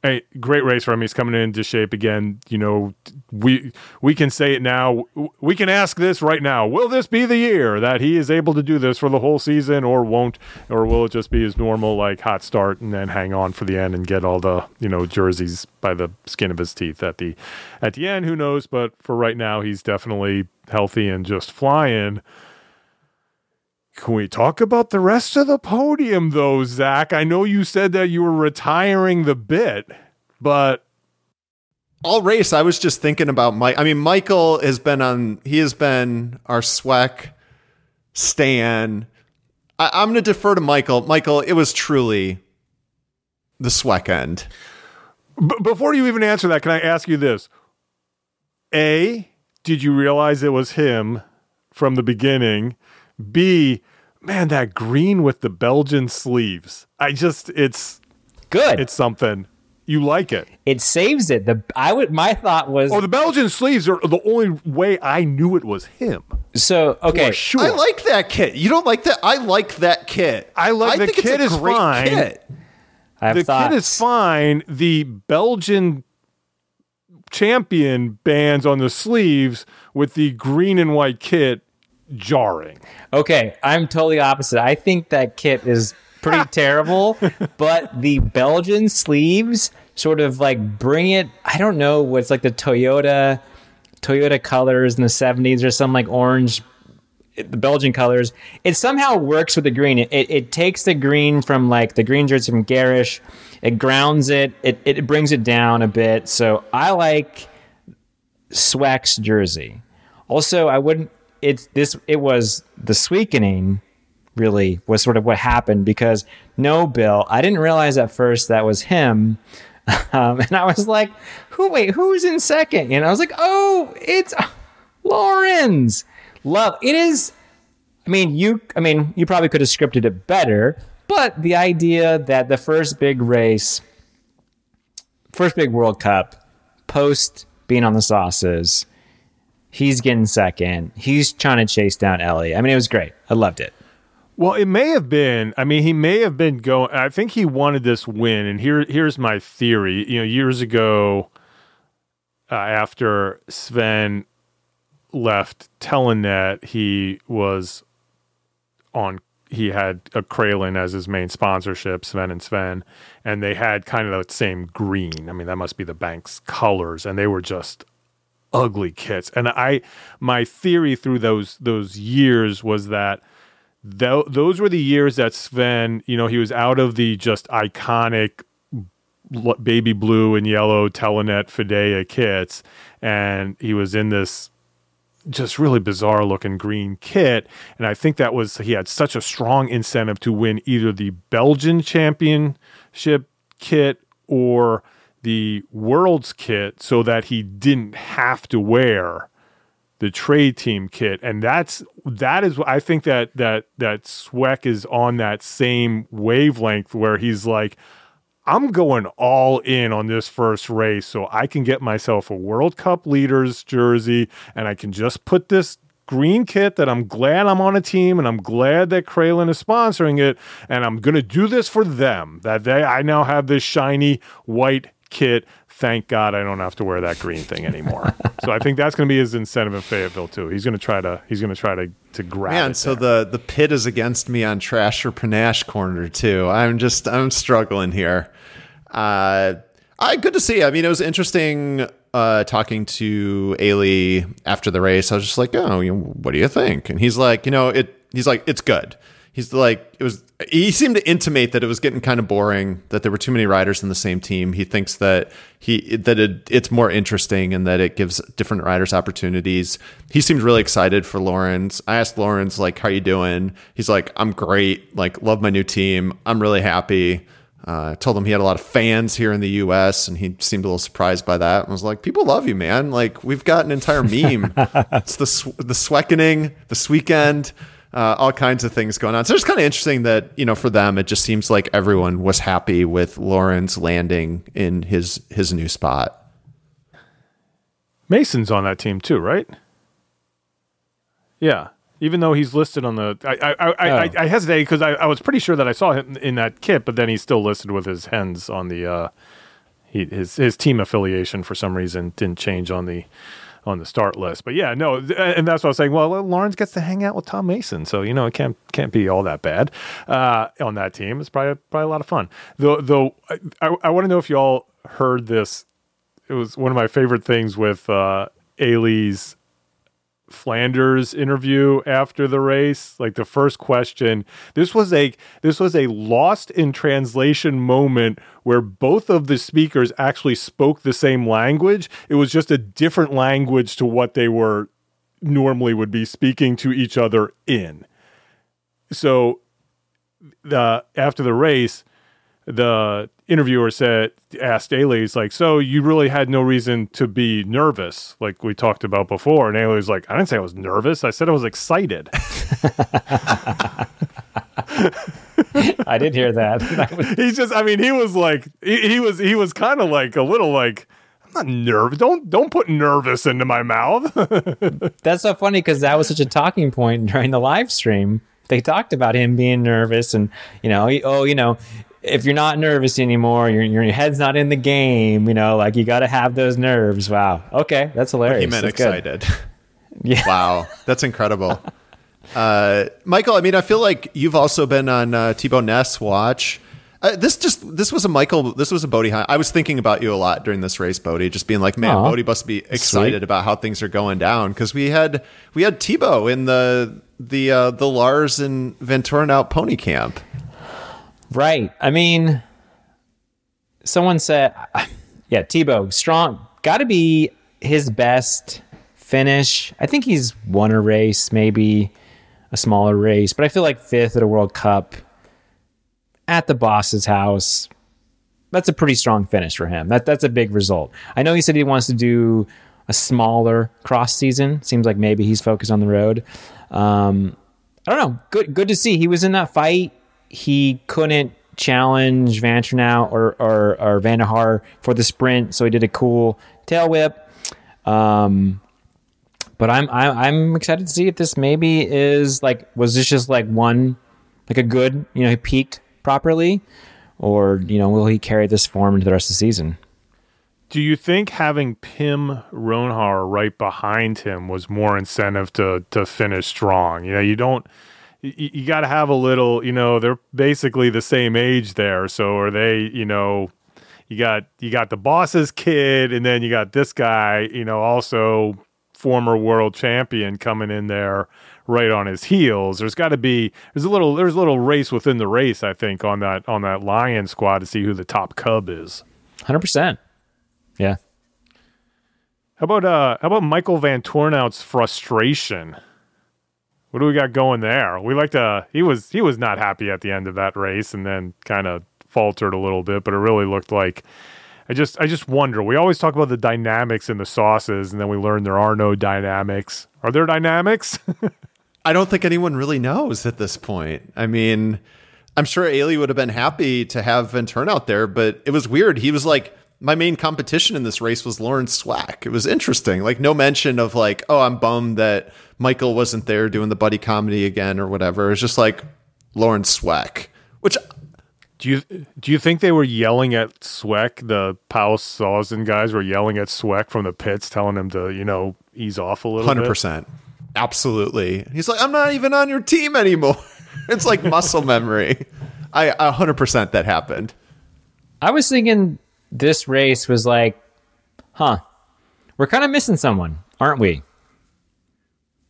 a great race for him. He's coming into shape again. You know, we we can say it now. We can ask this right now. Will this be the year that he is able to do this for the whole season, or won't, or will it just be his normal like hot start and then hang on for the end and get all the you know jerseys by the skin of his teeth at the at the end? Who knows? But for right now, he's definitely healthy and just flying. Can we talk about the rest of the podium, though, Zach? I know you said that you were retiring the bit, but All race, I was just thinking about Mike. I mean, Michael has been on. He has been our Sweeck Stan. I, I'm going to defer to Michael. Michael, it was truly the Sweeck end. b- before you even answer that, can I ask you this? A, did you realize it was him from the beginning? B, man, that green with the Belgian sleeves. I just, it's, Good. it's something. You like it. it saves it. The I would my thought was Oh, the Belgian sleeves are the only way I knew it was him. so okay. For sure. I like that kit. You don't like that? I like that kit. I like the think it's kit a is great fine. Kit. I have the thoughts. kid is fine. The Belgian champion bands on the sleeves with the green and white kit jarring. Okay, I'm totally opposite. I think that kit is pretty terrible, but the Belgian sleeves sort of like bring it. I don't know what's like the Toyota Toyota colors in the 70s or some like orange the Belgian colors. It somehow works with the green. It, it, it takes the green from like the green jersey from Garish, it grounds it, it, it brings it down a bit. So I like Sweeck's jersey. Also, I wouldn't. It's this. It was the sweetening. Really was sort of what happened because no, Bill. I didn't realize at first that was him, um, and I was like, "Who? Wait, who's in second? And I was like, "Oh, it's lauren's Love it is. I mean, you. I mean, you probably could have scripted it better, but the idea that the first big race, first big World Cup, post being on the sauces, he's getting second. He's trying to chase down Eli. I mean, it was great. I loved it. Well, it may have been. I mean, he may have been going. I think he wanted this win, and here, here's my theory. You know, years ago, uh, after Sven left Telenet, he was on. He had a Crelan as his main sponsorship, Sven and Sven, and they had kind of the same green. I mean, that must be the bank's colors, and they were just ugly kits. And I, my theory through those those years was that tho- those were the years that Sven, you know, he was out of the just iconic l- baby blue and yellow Telenet Fidea kits, and he was in this just really bizarre looking green kit. And I think that was he had such a strong incentive to win either the Belgian championship kit or the world's kit so that he didn't have to wear the trade team kit. And that's that is i think that that that Sweeck is on that same wavelength where he's like i'm going all in on this first race so i can get myself a world cup leaders jersey and i can just put this green kit that i'm glad i'm on a team and i'm glad that Crelan is sponsoring it and i'm going to do this for them. That they i now have this shiny white kit thank God I don't have to wear that green thing anymore. so I think that's going to be his incentive in Fayetteville too. He's going to try to he's going to try to to grab Man, so there. the the pit is against me on trash or panache corner too. I'm just I'm struggling here. Uh, I good to see. I mean, it was interesting uh, talking to Eli after the race, I was just like, "Oh, you know, what do you think?" And he's like, "You know, it." He's like, "It's good." He's like, it was. He seemed to intimate that it was getting kind of boring, that there were too many riders in the same team. He thinks that he that it, it's more interesting and that it gives different riders opportunities. He seemed really excited for Laurens. I asked Laurens like, "How you doing?" He's like, "I'm great. Like, love my new team. I'm really happy." Uh, told him he had a lot of fans here in the U.S. and he seemed a little surprised by that. And was like, "People love you, man. Like we've got an entire meme. it's the sw- the Sweeckening, the weekend, uh, all kinds of things going on. So it's kind of interesting that you know for them, it just seems like everyone was happy with Laurens landing in his his new spot. Meeusen's on that team too, right? Yeah. Even though he's listed on the, I I I, I, Oh. I hesitate because I, I was pretty sure that I saw him in that kit, but then he's still listed with his hens on the, uh, he his his team affiliation for some reason didn't change on the on the start list. But yeah, no, and that's what I was saying. Well, Laurens gets to hang out with Tom Meeusen, so you know it can't can't be all that bad uh, on that team. It's probably probably a lot of fun. Though though I, I, I want to know if y'all heard this. It was one of my favorite things with uh, Eli's Flanders interview after the race, like the first question, this was a this was a lost in translation moment where both of the speakers actually spoke the same language. It was just a different language to what they were normally would be speaking to each other in. So the after the race, the interviewer said asked Eli, he's like, So you really had no reason to be nervous, like we talked about before. And Eli was like, I didn't say I was nervous. I said I was excited. I did hear that. That He's just I mean, he was like he, he was he was kind of like a little like I'm not nervous. Don't don't put nervous into my mouth. That's so funny because that was such a talking point during the live stream. They talked about him being nervous, and you know, he- oh, you know, if you're not nervous anymore, your your head's not in the game. You know, like you got to have those nerves. Wow. Okay, that's hilarious. He meant That's good. excited. Yeah. Wow, that's incredible. Uh, Michael, I mean, I feel like you've also been on uh, Thibau Nys watch. Uh, this just this was a Michael. This was a Bodie. I was thinking about you a lot during this race, Bodie. Just being like, man, Aw. Bodie must be excited Sweet. about how things are going down because we had we had Thibau in the the uh, the Lars and Ventura out pony camp. Right. I mean, someone said, yeah, Thibau, strong, got to be his best finish. I think he's won a race, maybe a smaller race, but I feel like fifth at a World Cup at the boss's house. That's a pretty strong finish for him. That that's a big result. I know he said he wants to do a smaller cross season. Seems like maybe he's focused on the road. Um, I don't know. Good good to see. He was in that fight. He couldn't challenge Vanthourenhout or, or, or Van der Haar for the sprint, so he did a cool tail whip. Um, but I'm I, I'm excited to see if this maybe is like was this just like one like a good you know he peaked properly, or you know will he carry this form into the rest of the season? Do you think having Pim Ronhaar right behind him was more incentive to to finish strong? You know, you don't. You, you got to have a little. You know, they're basically the same age there. So are they? You know, you got you got the boss's kid, and then you got this guy. You know, also former world champion coming in there right on his heels. There's got to be there's a little there's a little race within the race. I think on that on that lion squad to see who the top cub is. Hundred percent. Yeah. How about uh how about Michael Vanthourenhout's frustration? What do we got going there? We like to he was he was not happy at the end of that race and then kind of faltered a little bit, but it really looked like I just I just wonder. We always talk about the dynamics in the sauces and then we learn there are no dynamics. Are there dynamics? I don't think anyone really knows at this point. I mean, I'm sure Eli would have been happy to have Vanthourenhout there, but it was weird. He was like, my main competition in this race was Laurens Sweeck. It was interesting. Like, no mention of like, oh, I'm bummed that Michael wasn't there doing the buddy comedy again or whatever. It's just like Laurens Sweeck, which do you do you think they were yelling at Sweeck? The Pauwels Sauzen guys were yelling at Sweeck from the pits, telling him to you know ease off a little. Hundred percent, absolutely. He's like, I'm not even on your team anymore. it's like muscle memory. I hundred percent that happened. I was thinking this race was like, huh, we're kind of missing someone, aren't we?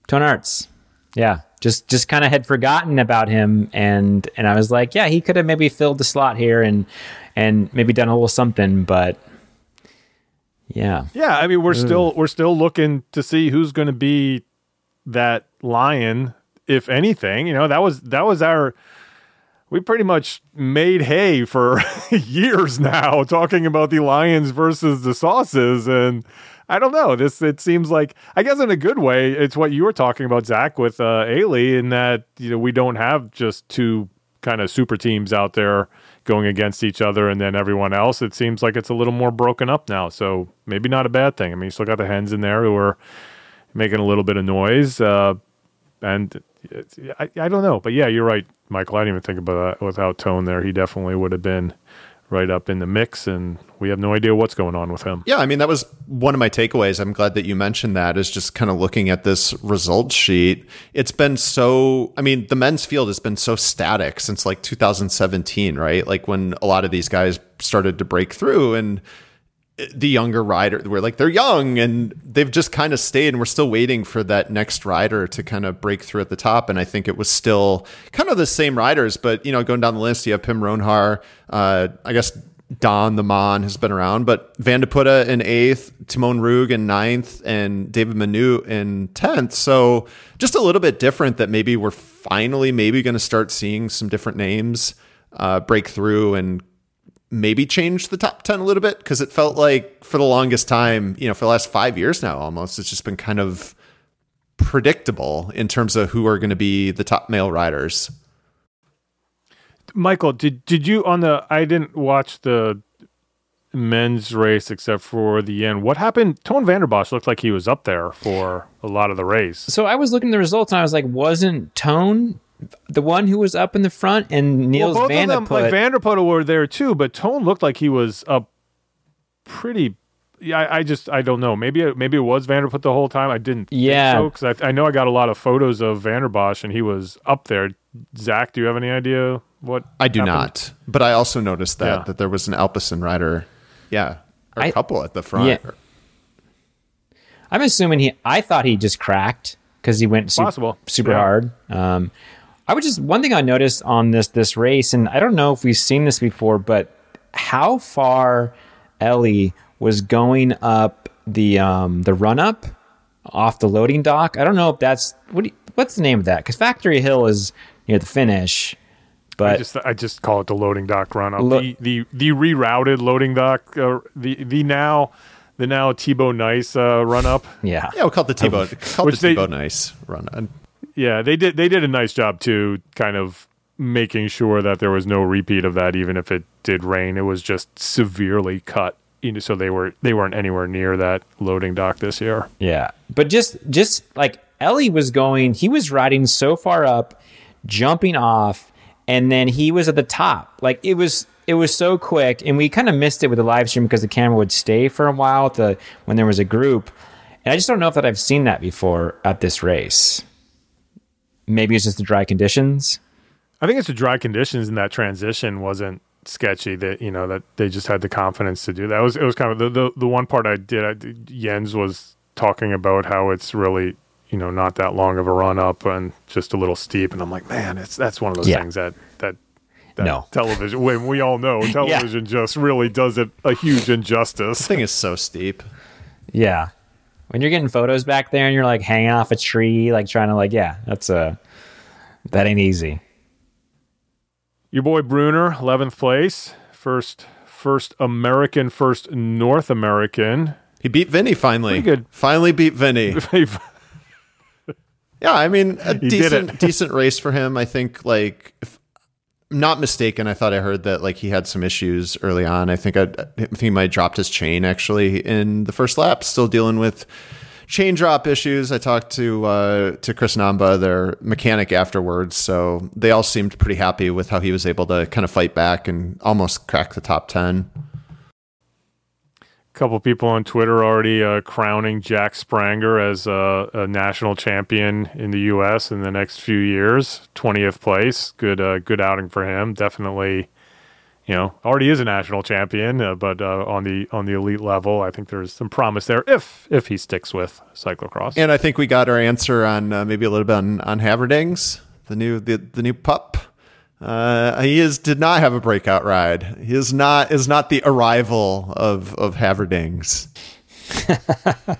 Toon Aerts. Yeah. Just just kind of had forgotten about him and and I was like, yeah, he could have maybe filled the slot here and and maybe done a little something, but yeah. Yeah, I mean we're mm. still we're still looking to see who's going to be that lion if anything. You know, that was that was our we pretty much made hay for years now talking about the lions versus the sauces and I don't know. This it seems like I guess in a good way, it's what you were talking about, Zach, with uh Eli, in that you know we don't have just two kind of super teams out there going against each other and then everyone else. It seems like it's a little more broken up now. So maybe not a bad thing. I mean you still got the hens in there who are making a little bit of noise. Uh and I, I don't know. But yeah, you're right, Michael. I didn't even think about that without Toon there. He definitely would have been right up in the mix and we have no idea what's going on with him. Yeah, I mean that was one of my takeaways. I'm glad that you mentioned that. Is just kind of looking at this results sheet. It's been so. I mean, the men's field has been so static since like 2017, right? Like when a lot of these guys started to break through, and the younger rider we're like they're young and they've just kind of stayed and we're still waiting for that next rider to kind of break through at the top. And i think it was still kind of the same riders but you know going down the list you have pim ronhaar uh, i guess don the mon has been around but van de putte in eighth timon rug in ninth and david manu in 10th so just a little bit different that maybe we're finally maybe going to start seeing some different names uh, break through and maybe change the top 10 a little bit because it felt like for the longest time, you know, for the last five years now almost, it's just been kind of predictable in terms of who are going to be the top male riders. Michael, did did you on the? I didn't watch the men's race except for the end. What happened? Toon Vandebosch looked like he was up there for a lot of the race. So I was looking at the results and I was like, wasn't Toon the one who was up in the front and Niels well, both Van of them, like Vanderpool, were there too, but Toon looked like he was up pretty. Yeah, I, I just I don't know. Maybe it, maybe it was Vanderput the whole time. I didn't. Yeah. because I, I know I got a lot of photos of Vandebosch and he was up there. Zach, do you have any idea what? I do happened? not, but I also noticed that Yeah. that there was an Alpecin rider, yeah, or a I- couple at the front. Yeah. I'm assuming he. I thought he just cracked because he went su- Possible. super Yeah. hard. Um, I would just one thing I noticed on this this race, and I don't know if we've seen this before, but how far Eli was going up the um, the run up off the loading dock. I don't know if that's what do you- what's the name of that because Factory Hill is near the finish, I but just I just call it the loading dock run up. Lo- the, the the rerouted loading dock. Uh, the the now the now Thibau Nys uh, run up. yeah, Yeah, we'll call it the T-Bone. Call it Which the they- T-Bone nice run. Yeah, they did. They did a nice job too, kind of making sure that there was no repeat of that, even if it did rain. It was just severely cut, so they were they weren't anywhere near that loading dock this year. Yeah. But just just like Eli was going, he was riding so far up, jumping off, and then he was at the top. Like it was it was so quick and we kind of missed it with the live stream because the camera would stay for a while the when there was a group. And I just don't know if that I've seen that before at this race. Maybe it's just the dry conditions. I think it's the dry conditions and that transition wasn't sketchy. That you know that they just had the confidence to do that. It was it was kind of the the, the one part I did. I, did- Jens was talking about how it's really you know not that long of a run up and just a little steep, and I'm like, man, it's that's one of those Yeah. things that that. That No. television. When we all know television just really does it a huge injustice. this thing is so steep. Yeah. When you're getting photos back there and you're like hanging off a tree, like trying to like, yeah, that's a that ain't easy. Your boy Brunner, 11th place, first first American, first North American. He beat Vinny finally. Pretty good. Finally beat Vinny. Yeah, I mean, a did decent decent race for him. I think, like, if I'm not mistaken, I thought I heard that like he had some issues early on. I think I, I think he might have dropped his chain actually in the first lap. Still dealing with chain drop issues. I talked to uh, to Chris Namba, their mechanic, afterwards. So they all seemed pretty happy with how he was able to kind of fight back and almost crack the top ten. Couple people on Twitter already uh, crowning Jack Spranger as a, a national champion in the U.S. in the next few years. Twentieth place, good, uh, good outing for him. Definitely you know, already is a national champion, uh, but uh, on the on the elite level, I think there's some promise there if if he sticks with cyclocross. And I think we got our answer on uh, maybe a little bit on, on Haverdings, the new the, the new pup. Uh, he is did not have a breakout ride. He is not is not the arrival of of Haverdings.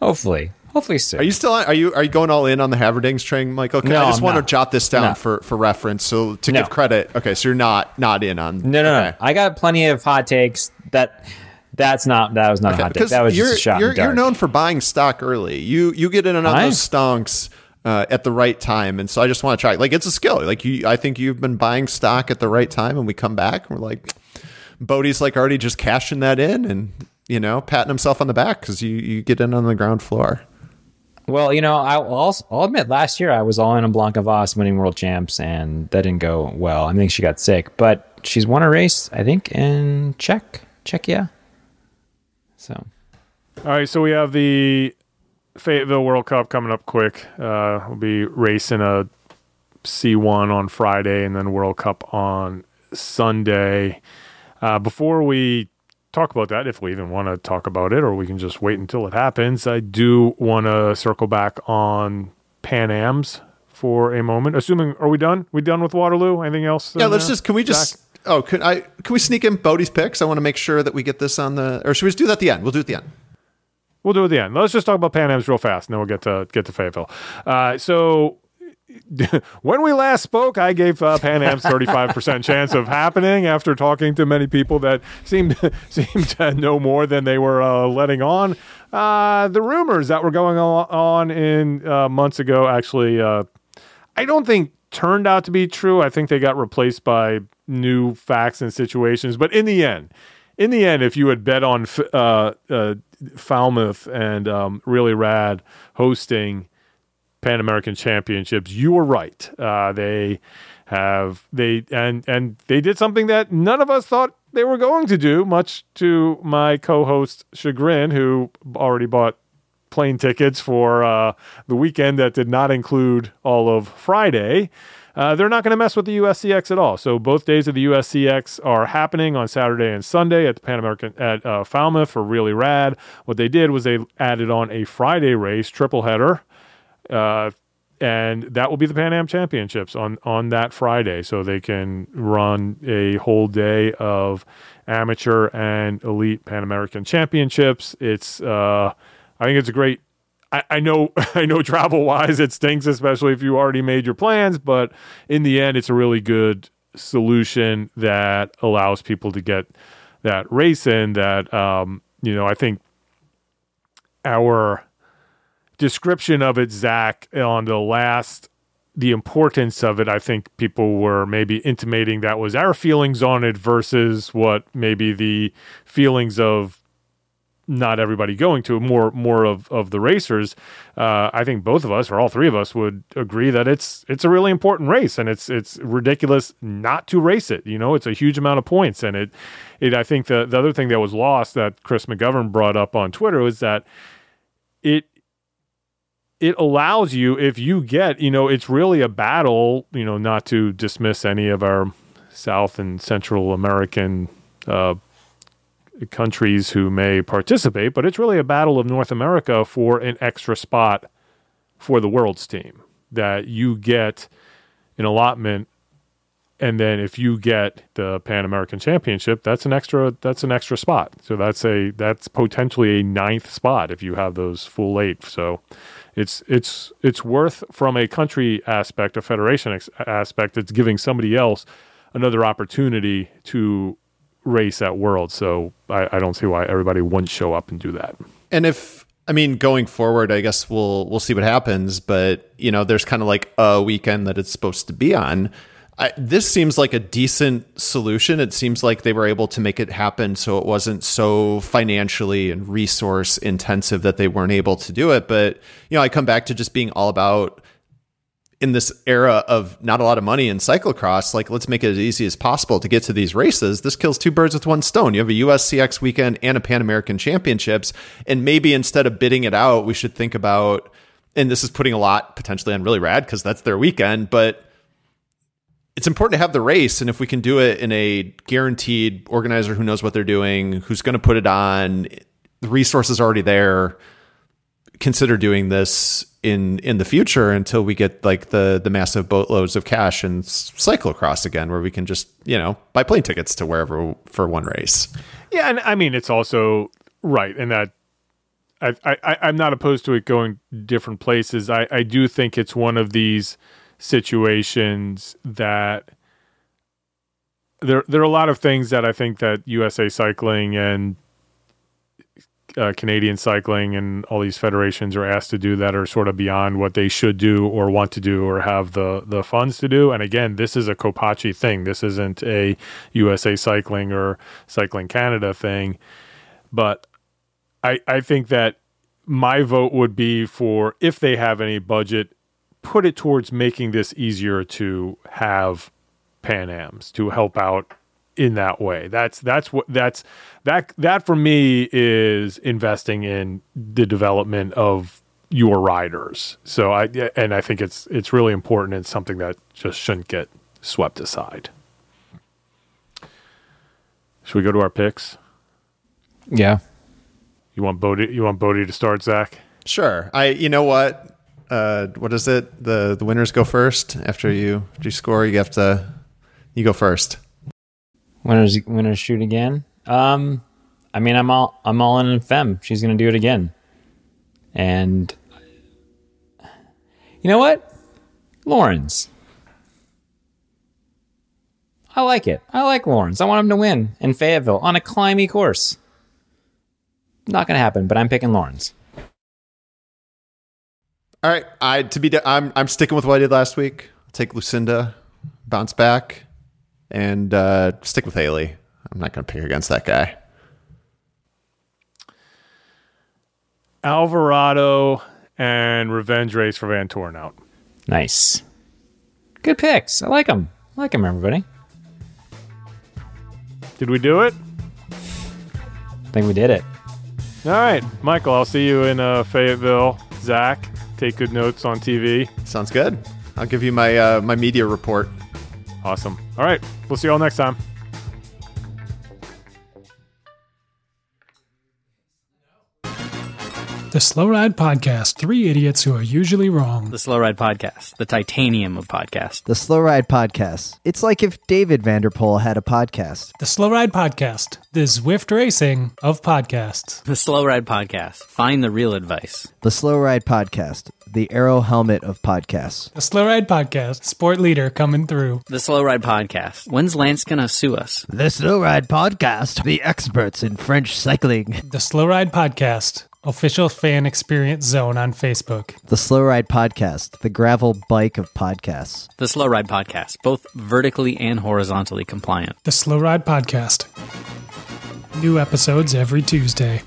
Hopefully, hopefully soon. Are you still on, are you are you going all in on the Haverdings train, Michael? Okay, No, I just I'm want not. to jot this down No. for for reference. So to No. give credit, okay, so you're not not in on No, no, okay. no. I got plenty of hot takes. That that's not that was not a hot take. because That was you're just a shot you're, you're known for buying stock early. You you get in on I- those stonks uh, at the right time, and so I just want to try. Like it's a skill. Like you, I think you've been buying stock at the right time, and we come back and we're like, Bodie's like already just cashing that in, and you know patting himself on the back because you you get in on the ground floor. Well, you know, I'll, I'll, I'll admit last year I was all in on Blanka Vas winning world champs, and that didn't go well. I think she got sick, but she's won a race, I think, in Czech, Czechia. So All right, so we have the Fayetteville World Cup coming up quick. Uh, we'll be racing a C1 on Friday and then World Cup on Sunday. Uh, before we talk about that, if we even want to talk about it, or we can just wait until it happens, I do want to circle back on Pan Am's for a moment. Assuming, are we done? We done with Waterloo? Anything else? Yeah, let's just can we just oh can I can we sneak in Bodie's picks? I want to make sure that we get this on the or should we just do that at the end? We'll do it at the end. We'll do it at the end. Let's just talk about Pan Am's real fast, and then we'll get to get to Fayetteville. Uh, so. when we last spoke, I gave uh, Pan Am's 35% chance of happening after talking to many people that seemed seemed to know more than they were uh, letting on. Uh, the rumors that were going on, in uh, months ago actually, uh, I don't think turned out to be true. I think they got replaced by new facts and situations. But in the end, in the end, if you had bet on uh, uh, Falmouth and um, really rad hosting Pan American Championships, you were right. Uh, they have they and and they did something that none of us thought they were going to do. Much to my co-host chagrin, who already bought plane tickets for uh, the weekend that did not include all of Friday. Uh, they're not going to mess with the USCX at all. So both days of the USCX are happening on Saturday and Sunday at the Pan American at uh, Falmouth for really rad. What they did was they added on a Friday race triple header, uh, and that will be the Pan Am Championships on on that Friday. So they can run a whole day of amateur and elite Pan American Championships. It's uh, I think it's a great I, know I know travel wise it stinks, especially if you already made your plans, but in the end it's a really good solution that allows people to get that race in that um, you know, I think our description of it, Zach, on the last the importance of it, I think people were maybe intimating that was our feelings on it versus what maybe the feelings of not everybody going to more more of of the racers. Uh, I think both of us or all three of us would agree that it's it's a really important race and it's it's ridiculous not to race it. You know, it's a huge amount of points and it it I think the the other thing that was lost that Chris McGovern brought up on Twitter was that it it allows you if you get you know it's really a battle you know not to dismiss any of our South and Central American uh, countries who may participate, but it's really a battle of North America for an extra spot for the world's team that you get an allotment and then if you get the Pan American Championship, that's an extra that's an extra spot. So that's a that's potentially a ninth spot if you have those full eight. So it's it's it's worth from a country aspect, a federation ex- aspect. It's giving somebody else another opportunity to race at World. So I, I don't see why everybody wouldn't show up and do that. And if I mean going forward, I guess we'll we'll see what happens. But you know, there's kind of like a weekend that it's supposed to be on. I, this seems like a decent solution. It seems like they were able to make it happen so it wasn't so financially and resource intensive that they weren't able to do it. But you know, I come back to just being all about in this era of not a lot of money in cyclocross, like let's make it as easy as possible to get to these races. This kills two birds with one stone. You have a USCX weekend and a Pan American Championships, and maybe instead of bidding it out, we should think about. And this is putting a lot potentially on really rad because that's their weekend, but it's important to have the race, and if we can do it in a guaranteed organizer who knows what they're doing, who's going to put it on, the resources already there. Consider doing this in in the future until we get like the the massive boatloads of cash and cyclocross again, where we can just you know buy plane tickets to wherever for one race. Yeah, and I mean it's also right, and that I, I I'm not opposed to it going different places. I I do think it's one of these situations that there there are a lot of things that I think that USA Cycling and uh, Canadian cycling and all these federations are asked to do that are sort of beyond what they should do or want to do or have the the funds to do. And again, this is a COPACI thing. This isn't a USA Cycling or Cycling Canada thing. But I I think that my vote would be for if they have any budget, put it towards making this easier to have Pan Ams to help out in that way. That's that's what that's that that for me is investing in the development of your riders. So I and I think it's it's really important and something that just shouldn't get swept aside. Should we go to our picks? Yeah. You want Bodie you want Bodie to start, Zach? Sure. I you know what? Uh, what is it? The the winners go first after you after you score. You have to you go first. Winners winners shoot again. Um, I mean, I'm all I'm all in Fem. She's gonna do it again, and you know what, Laurens. I like it. I like Laurens. I want him to win in Fayetteville on a climby course. Not gonna happen, but I'm picking Laurens. All right, I to be I'm I'm sticking with what I did last week. I'll take Lucinda, bounce back, and uh, stick with Haley. I'm not going to pick against that guy. Alvarado and revenge race for Vanthourenhout. Nice. Good picks. I like them. I like them, everybody. Did we do it? I think we did it. All right, Michael. I'll see you in uh, Fayetteville. Zach, take good notes on TV. Sounds good. I'll give you my uh, my media report. Awesome. All right, we'll see you all next time. The Slow Ride Podcast Three Idiots Who Are Usually Wrong. The Slow Ride Podcast, the titanium of podcasts. The Slow Ride Podcast. It's like if David van der Poel had a podcast. The Slow Ride Podcast, the Zwift Racing of podcasts. The Slow Ride Podcast, find the real advice. The Slow Ride Podcast, the Aero Helmet of podcasts. The Slow Ride Podcast, sport leader coming through. The Slow Ride Podcast, when's Lance gonna sue us? The Slow Ride Podcast, the experts in French cycling. The Slow Ride Podcast, official fan experience zone on Facebook. The Slow Ride Podcast, the gravel bike of podcasts. The Slow Ride Podcast, both vertically and horizontally compliant. The Slow Ride Podcast. New episodes every Tuesday.